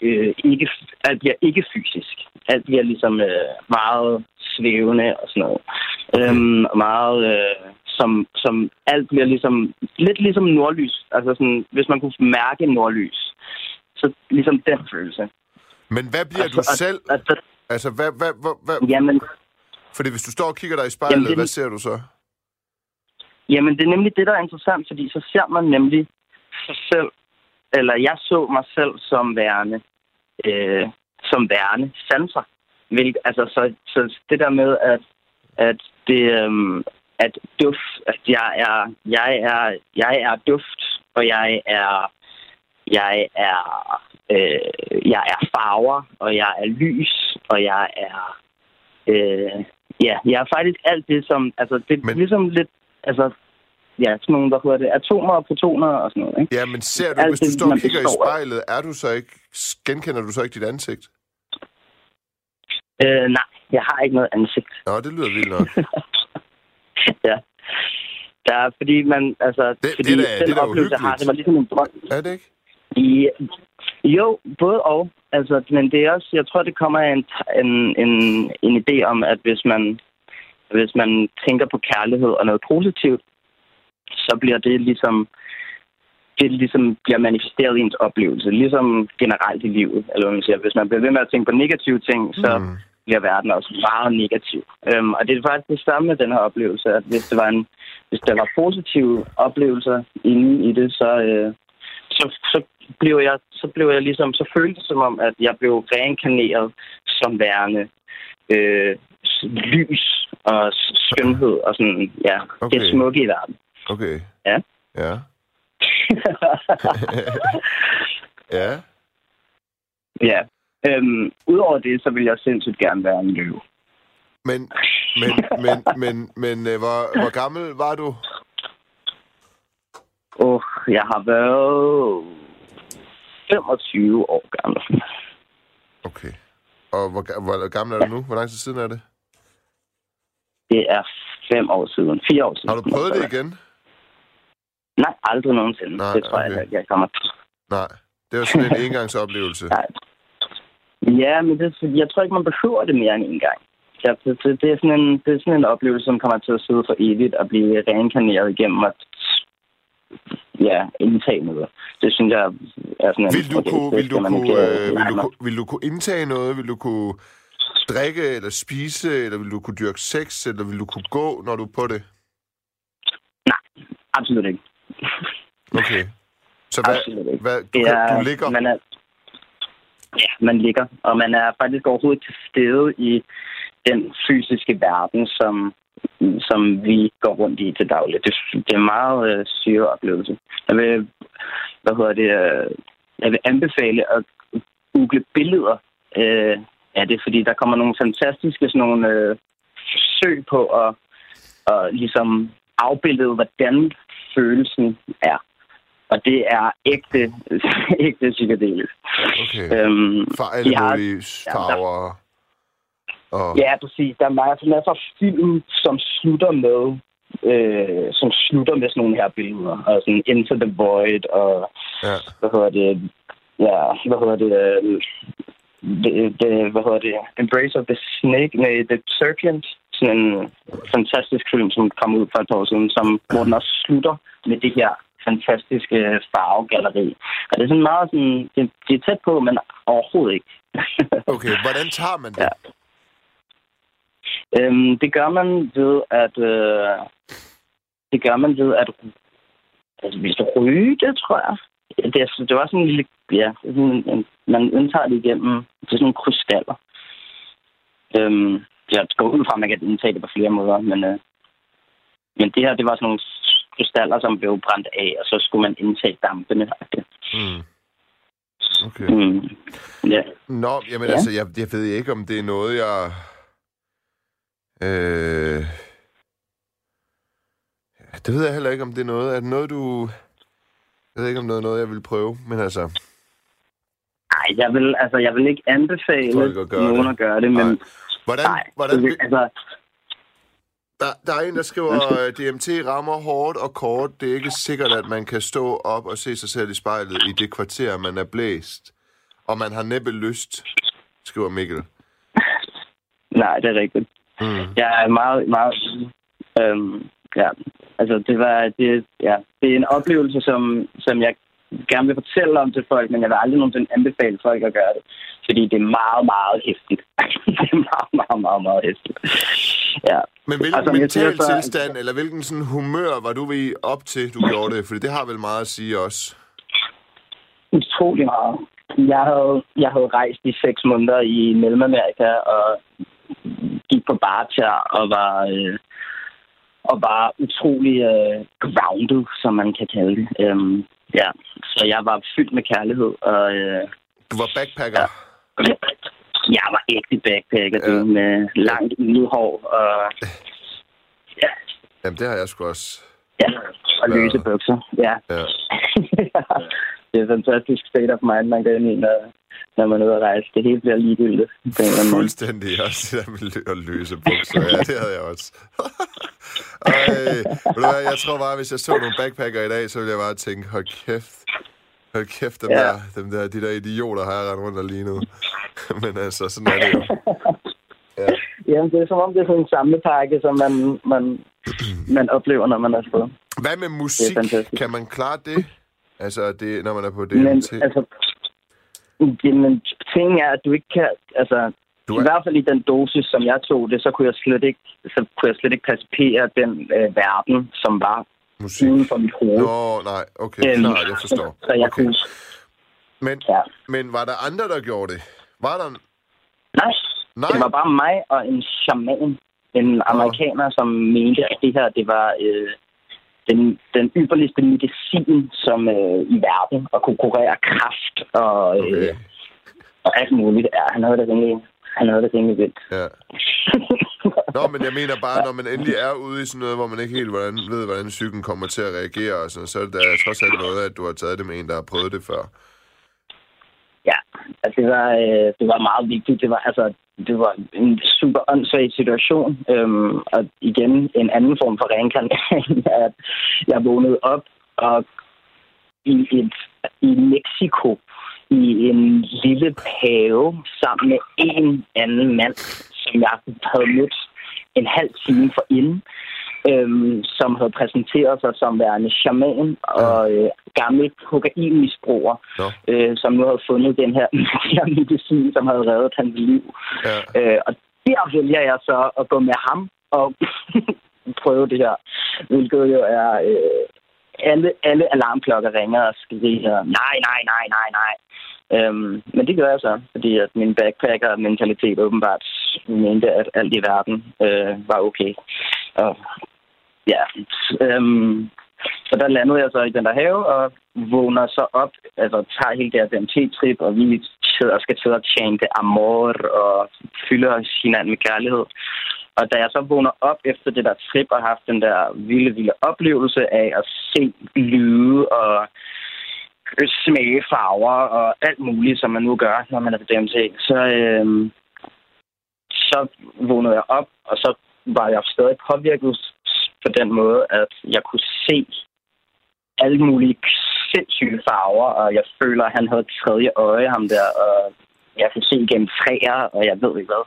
øh, ikke, alt bliver ikke fysisk. Alt bliver ligesom øh, meget svævende og sådan noget. Okay. Øhm, meget, øh, som, som alt bliver ligesom, lidt ligesom nordlys. Altså sådan, hvis man kunne mærke nordlys. Så ligesom den følelse. Men hvad bliver Altså, du selv? At, at, Altså, hvad, hvad, hvad, hvad? jamen, Fordi hvis du står og kigger dig i spejlet, Jamen, det- hvad ser du så? Jamen, det er nemlig det, der er interessant, fordi så ser man nemlig sig selv, eller jeg så mig selv som værende, øh, som værende sanser. Hvilket, altså, så, så det der med, at, at det, øhm, at duft, at jeg er, jeg er, jeg er duft, og jeg er, jeg er, øh, jeg er farver, og jeg er lys, og jeg er, øh, ja, jeg er faktisk alt det, som, altså, det er Men- ligesom lidt, altså, ja, sådan nogle, hvad hedder det, atomer og protoner og sådan noget, ikke? Ja, men ser du, Alt hvis du står og kigger i spejlet, er du så ikke, genkender du så ikke dit ansigt? Øh, nej, jeg har ikke noget ansigt. Nå, det lyder vildt nok. ja. Der er, fordi man, altså, Det- fordi det er da- den det er da oplevelse, jeg har, det var ligesom en drøm. Er det ikke? I, jo, både og. Altså, men det er også, jeg tror, det kommer af en, en, en, en idé om, at hvis man, hvis man tænker på kærlighed og noget positivt, så bliver det ligesom, det ligesom bliver manifesteret i ens oplevelse, ligesom generelt i livet. Eller hvad man siger. Hvis man bliver ved med at tænke på negative ting, så Mm. bliver verden også meget negativ. Øhm, og det er faktisk det samme med den her oplevelse, at hvis det var en, hvis der var positive oplevelser inde i det, så, øh, så, så blev jeg, så blev jeg ligesom, så føltes det som om, at jeg blev reinkarneret som værende øh, lys og skønhed og sådan, ja, okay. det smukke i verden. Okay. Ja. Ja. ja. ja. Øhm, Udover det, så vil jeg sindssygt gerne være en løve. Men, men, men, men, men øh, hvor, hvor gammel var du? Åh, oh, jeg har været 25 år gammel. Okay. Og hvor, hvor gammel er du nu? Hvor lang tid siden er det? Det er fem år siden. Fire år siden. Har du prøvet det igen? Nej, aldrig nogensinde. Nej, det tror okay. jeg ikke, jeg kommer til. Nej. Det var sådan en engangsoplevelse. Nej. Ja, men det, jeg tror ikke, man behøver det mere end en gang. Ja, det, det, det, er sådan en, det er sådan en oplevelse, som kommer til at sidde for evigt og blive reinkarneret igennem at ja, indtage noget. Det synes jeg er sådan en... Vil du, okay, kunne, det vil, du kunne, øh, vil, nej, du, vil du kunne indtage noget? Vil du kunne drikke eller spise? Eller vil du kunne dyrke sex? Eller vil du kunne gå, når du er på det? Absolut ikke. Okay. Så hvad, Absolut hvad du, kan, er, du ligger? Man er, ja, man ligger. Og man er faktisk overhovedet til stede i den fysiske verden, som, som vi går rundt i til daglig. Det, det er en meget øh, syre oplevelse. Jeg vil, hvad hedder det, øh, jeg vil anbefale at google billeder øh, af det, fordi der kommer nogle fantastiske sådan nogle, øh, forsøg på at, at ligesom afbillede, hvordan følelsen er. Og det er ægte, ægte psykedelisk. Okay. Øhm, For alle de har- mulige ja, der- farver. Og, Ja, præcis. Der er masser, masser af film, som slutter med øh, som slutter med sådan nogle her billeder. Og sådan Into the Void og ja. hvad hedder det? Ja, hvad hedder det? øh, det, det hvad hedder det? Embrace of the Snake, nej, The Serpent. Sådan en fantastisk film, som kom ud for et par år siden, som, hvor den også slutter med det her fantastiske farvegalleri. Og det er sådan meget sådan, det, det er tæt på, men overhovedet ikke. Okay, hvordan tager man det? Ja. Øhm, det gør man ved at... Øh, det gør man ved at... Altså, hvis du ryge det, tror jeg. Det, er, det var sådan en lille... Ja, sådan en, man indtager det igennem... Det er sådan nogle krystaller. Øhm, jeg går ud fra, at man kan indtage det på flere måder, men... Øh, men det her, det var sådan nogle krystaller, som blev brændt af, og så skulle man indtage dampene. Mm. Okay. Mm. Ja. Nå, jamen Ja. altså, jeg, jeg ved ikke, om det er noget, jeg... Øh... ja, Det ved jeg heller ikke, om det er noget. Er det noget, du... Jeg ved ikke, om det er noget, jeg vil prøve, men altså... Nej, jeg vil, altså, jeg vil ikke anbefale at gøre nogen det. at gøre det, men Nej. Hvordan, nej. hvordan, det, altså, der, der er en, der skriver, DMT rammer hårdt og kort. Det er ikke sikkert, at man kan stå op og se sig selv i spejlet i det kvarter, man er blæst. Og man har næppe lyst, skriver Mikkel. nej, det er rigtigt. Mm. Jeg er meget, meget... Øhm, ja, altså, det var... Det, ja, det er en oplevelse, som, som jeg gerne vil fortælle om til folk, men jeg vil aldrig nogensinde anbefale folk at gøre det. Fordi det er meget, meget hæftigt. det er meget, meget, meget, meget hæftigt. Ja. Men hvilken Altså, mental så- tilstand, eller hvilken sådan humør var du ved op til, du gjorde det? Fordi det har vel meget at sige også. Utrolig meget. Jeg havde, jeg havde rejst i seks måneder i Mellemamerika og gik på barter og var, øh, og var utrolig øh, grounded, som man kan kalde det. Øhm, ja, så jeg var fyldt med kærlighed, og øh, Du var backpacker. Ja. jeg var ægte backpacker, Ja. ja. med langt hår og, ja, Jamen, det har jeg sgu også. ja, og løse bukser. Ja. Ja. det er en fantastisk state of mind, man går ind i, når, når man er ude at rejse. Det hele bliver ligegyldigt. på. Fuldstændig også det der med lø- at løse bukser. Ja, det havde jeg også. Ej, ved du hvad, jeg tror bare, hvis jeg så nogle backpacker i dag, så ville jeg bare tænke, hold kæft. Hold kæft, dem, Ja. der, dem der, de der idioter har jeg rendt rundt og lige nu. Men altså, sådan er det jo. Jamen, det er som om, det er sådan en samlepakke, som man, man, man oplever, når man er afsted. Hvad med musik? Kan man klare det? Altså, det, når man er på Men DMT? altså, jamen, ting er, at du ikke kan, altså, Du i er- hvert fald i den dosis, som jeg tog det, så kunne jeg slet ikke, så kunne jeg slet ikke percipere den øh, verden, som var Musik. uden for mit hoved. Nå, nej, okay, Øhm, klart, jeg forstår. Så jeg Okay. kunne... Men, Ja. men var der andre, der gjorde det? Var der... Nej, Nej, det var bare mig og en shaman. En amerikaner, som mente, at det her, det var øh, den, den ypperligste medicin som øh, i verden, og kunne kurere kræft og, øh, okay. og alt muligt. Ja, han havde det rimelig, han havde det rimelig vildt. Ja. Nå, men jeg mener bare, når man endelig er ude i sådan noget, hvor man ikke helt hvordan, ved, hvordan psyken kommer til at reagere, og sådan, så er det da trods alt noget, at du har taget det med en, der har prøvet det før. Ja, altså det var, øh, det var meget vigtigt. Det var, altså, det var en super åndssvag situation. Øhm, og igen, en anden form for reinkarnering, at jeg vågnede op og i, et, i Mexico i en lille pave sammen med en anden mand, som jeg havde mødt en halv time for inden øhm, som havde præsenteret sig som værende shaman og øh, gammel kokainmisbruger, Nå, øh, som nu havde fundet den her, her medicin, som havde reddet hans liv. ja. Øh, og der vælger jeg så at gå med ham og prøve det her, hvilket jo er... Øh, alle, alle alarmklokker ringer og skriger, nej, nej, nej, nej, nej. Øhm, men det gør jeg så, fordi at min backpacker-mentalitet åbenbart mente, at alt i verden øh, var okay. Og ja, øhm, så der landede jeg så i den der have, og vågner så op, altså tager hele det her DMT-trip, og vi sidder, skal sidde og chante amor, og fylder hinanden med kærlighed. Og da jeg så vågner op efter det der trip, og har haft den der vilde, vilde oplevelse af at se lyde og smage farver og alt muligt, som man nu gør, når man er på DMT, så, øh, så vågnede jeg op, og så var jeg stadig påvirket på den måde, at jeg kunne se alle mulige sindssyge farver, og jeg føler, at han havde et tredje øje, ham der, og jeg kunne se igennem træer, og jeg ved ikke hvad.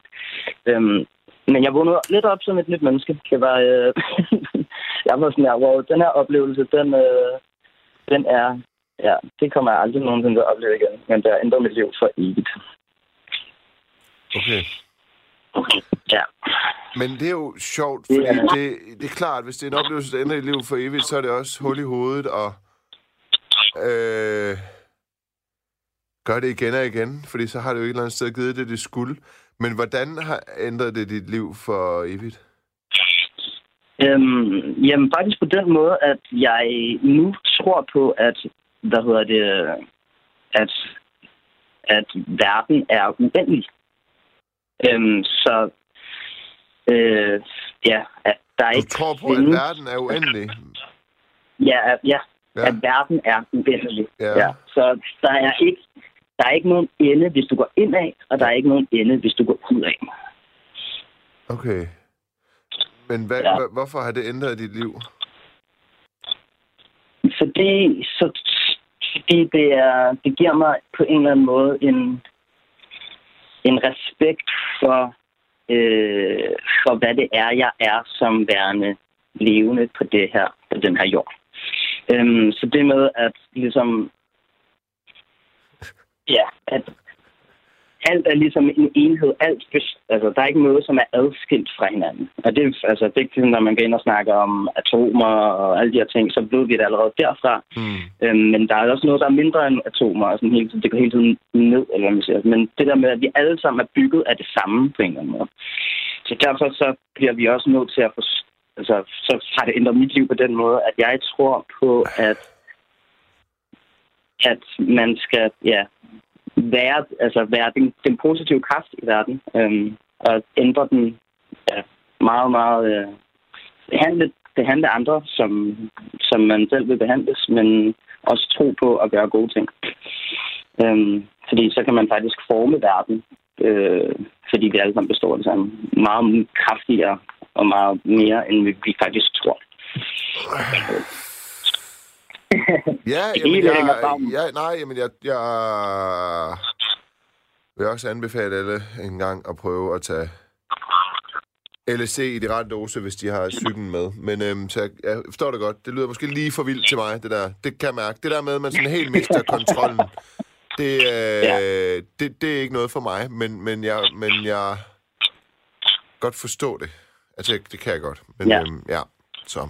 Øhm, men jeg vågnede lidt op som et nyt menneske. Det var, øh, jeg var sådan her, wow, den her oplevelse, den, øh, den er, ja, det kommer jeg aldrig nogensinde til at opleve igen, men det har ændret mit liv for evigt. Okay. Ja. Men det er jo sjovt, fordi er- det, det er klart, hvis det er en oplevelse, der ændrer et liv for evigt, så er det også hul i hovedet og øh, gør det igen og igen, fordi så har det jo et eller andet sted givet det, det skulle. Men hvordan har ændret det dit liv for evigt? Øhm, jamen faktisk på den måde, at jeg nu tror på, at, hvad hedder det, at, at verden er uendelig. Øhm, så øh, ja, at der Du ikke tror på, at verden er uendelig? Ja, ja, Ja. at verden er uendelig. Ja. Ja. Så der er ikke der er ikke nogen ende, hvis du går indad, og der er ikke nogen ende, hvis du går udad. Okay. Men hvad, Ja. ja. hvorfor har det ændret dit liv? Fordi, så, fordi det, er, det giver mig på en eller anden måde en, en respekt for, øh, for, hvad det er, jeg er som værende levende på, det her, på den her jord. Øhm, så det med at ligesom... Ja, at alt er ligesom en enhed. Alt, altså, der er ikke noget, som er adskilt fra hinanden. Og det, altså, det er ikke, når man går ind og snakker om atomer og alle de her ting, så ved vi det allerede derfra. Hmm. Øhm, men der er også noget, der er mindre end atomer, og sådan hele tiden, det går hele tiden ned, eller hvad man siger. Men det der med, at vi alle sammen er bygget af det samme på en eller anden måde. Så derfor så bliver vi også nødt til at få, altså, så har det ændret mit liv på den måde, at jeg tror på, at, at man skal, ja, være, altså være den, den positive kraft i verden, øhm, og ændre den ja, meget, meget, øh, behandle, behandle andre, som, som man selv vil behandles, men også tro på at gøre gode ting. Øhm, fordi så kan man faktisk forme verden, øh, fordi vi alle sammen består af det samme. Meget kraftigere og meget mere, end vi, vi faktisk tror. Øh, Ja, Det hænger jeg, sammen. ja, nej, jamen, jeg, jeg vil også anbefale alle en gang at prøve at tage LSD i de rette dose, hvis de har psyken med. Men øhm, så jeg, jeg forstår det godt. Det lyder måske lige for vildt til mig, det der. Det kan jeg mærke. Det der med, at man sådan helt mister kontrollen, det, øh, Ja. det, det er ikke noget for mig, men, men, jeg, men jeg godt forstå det. Altså, det kan jeg godt. Men Ja. øhm, ja, så...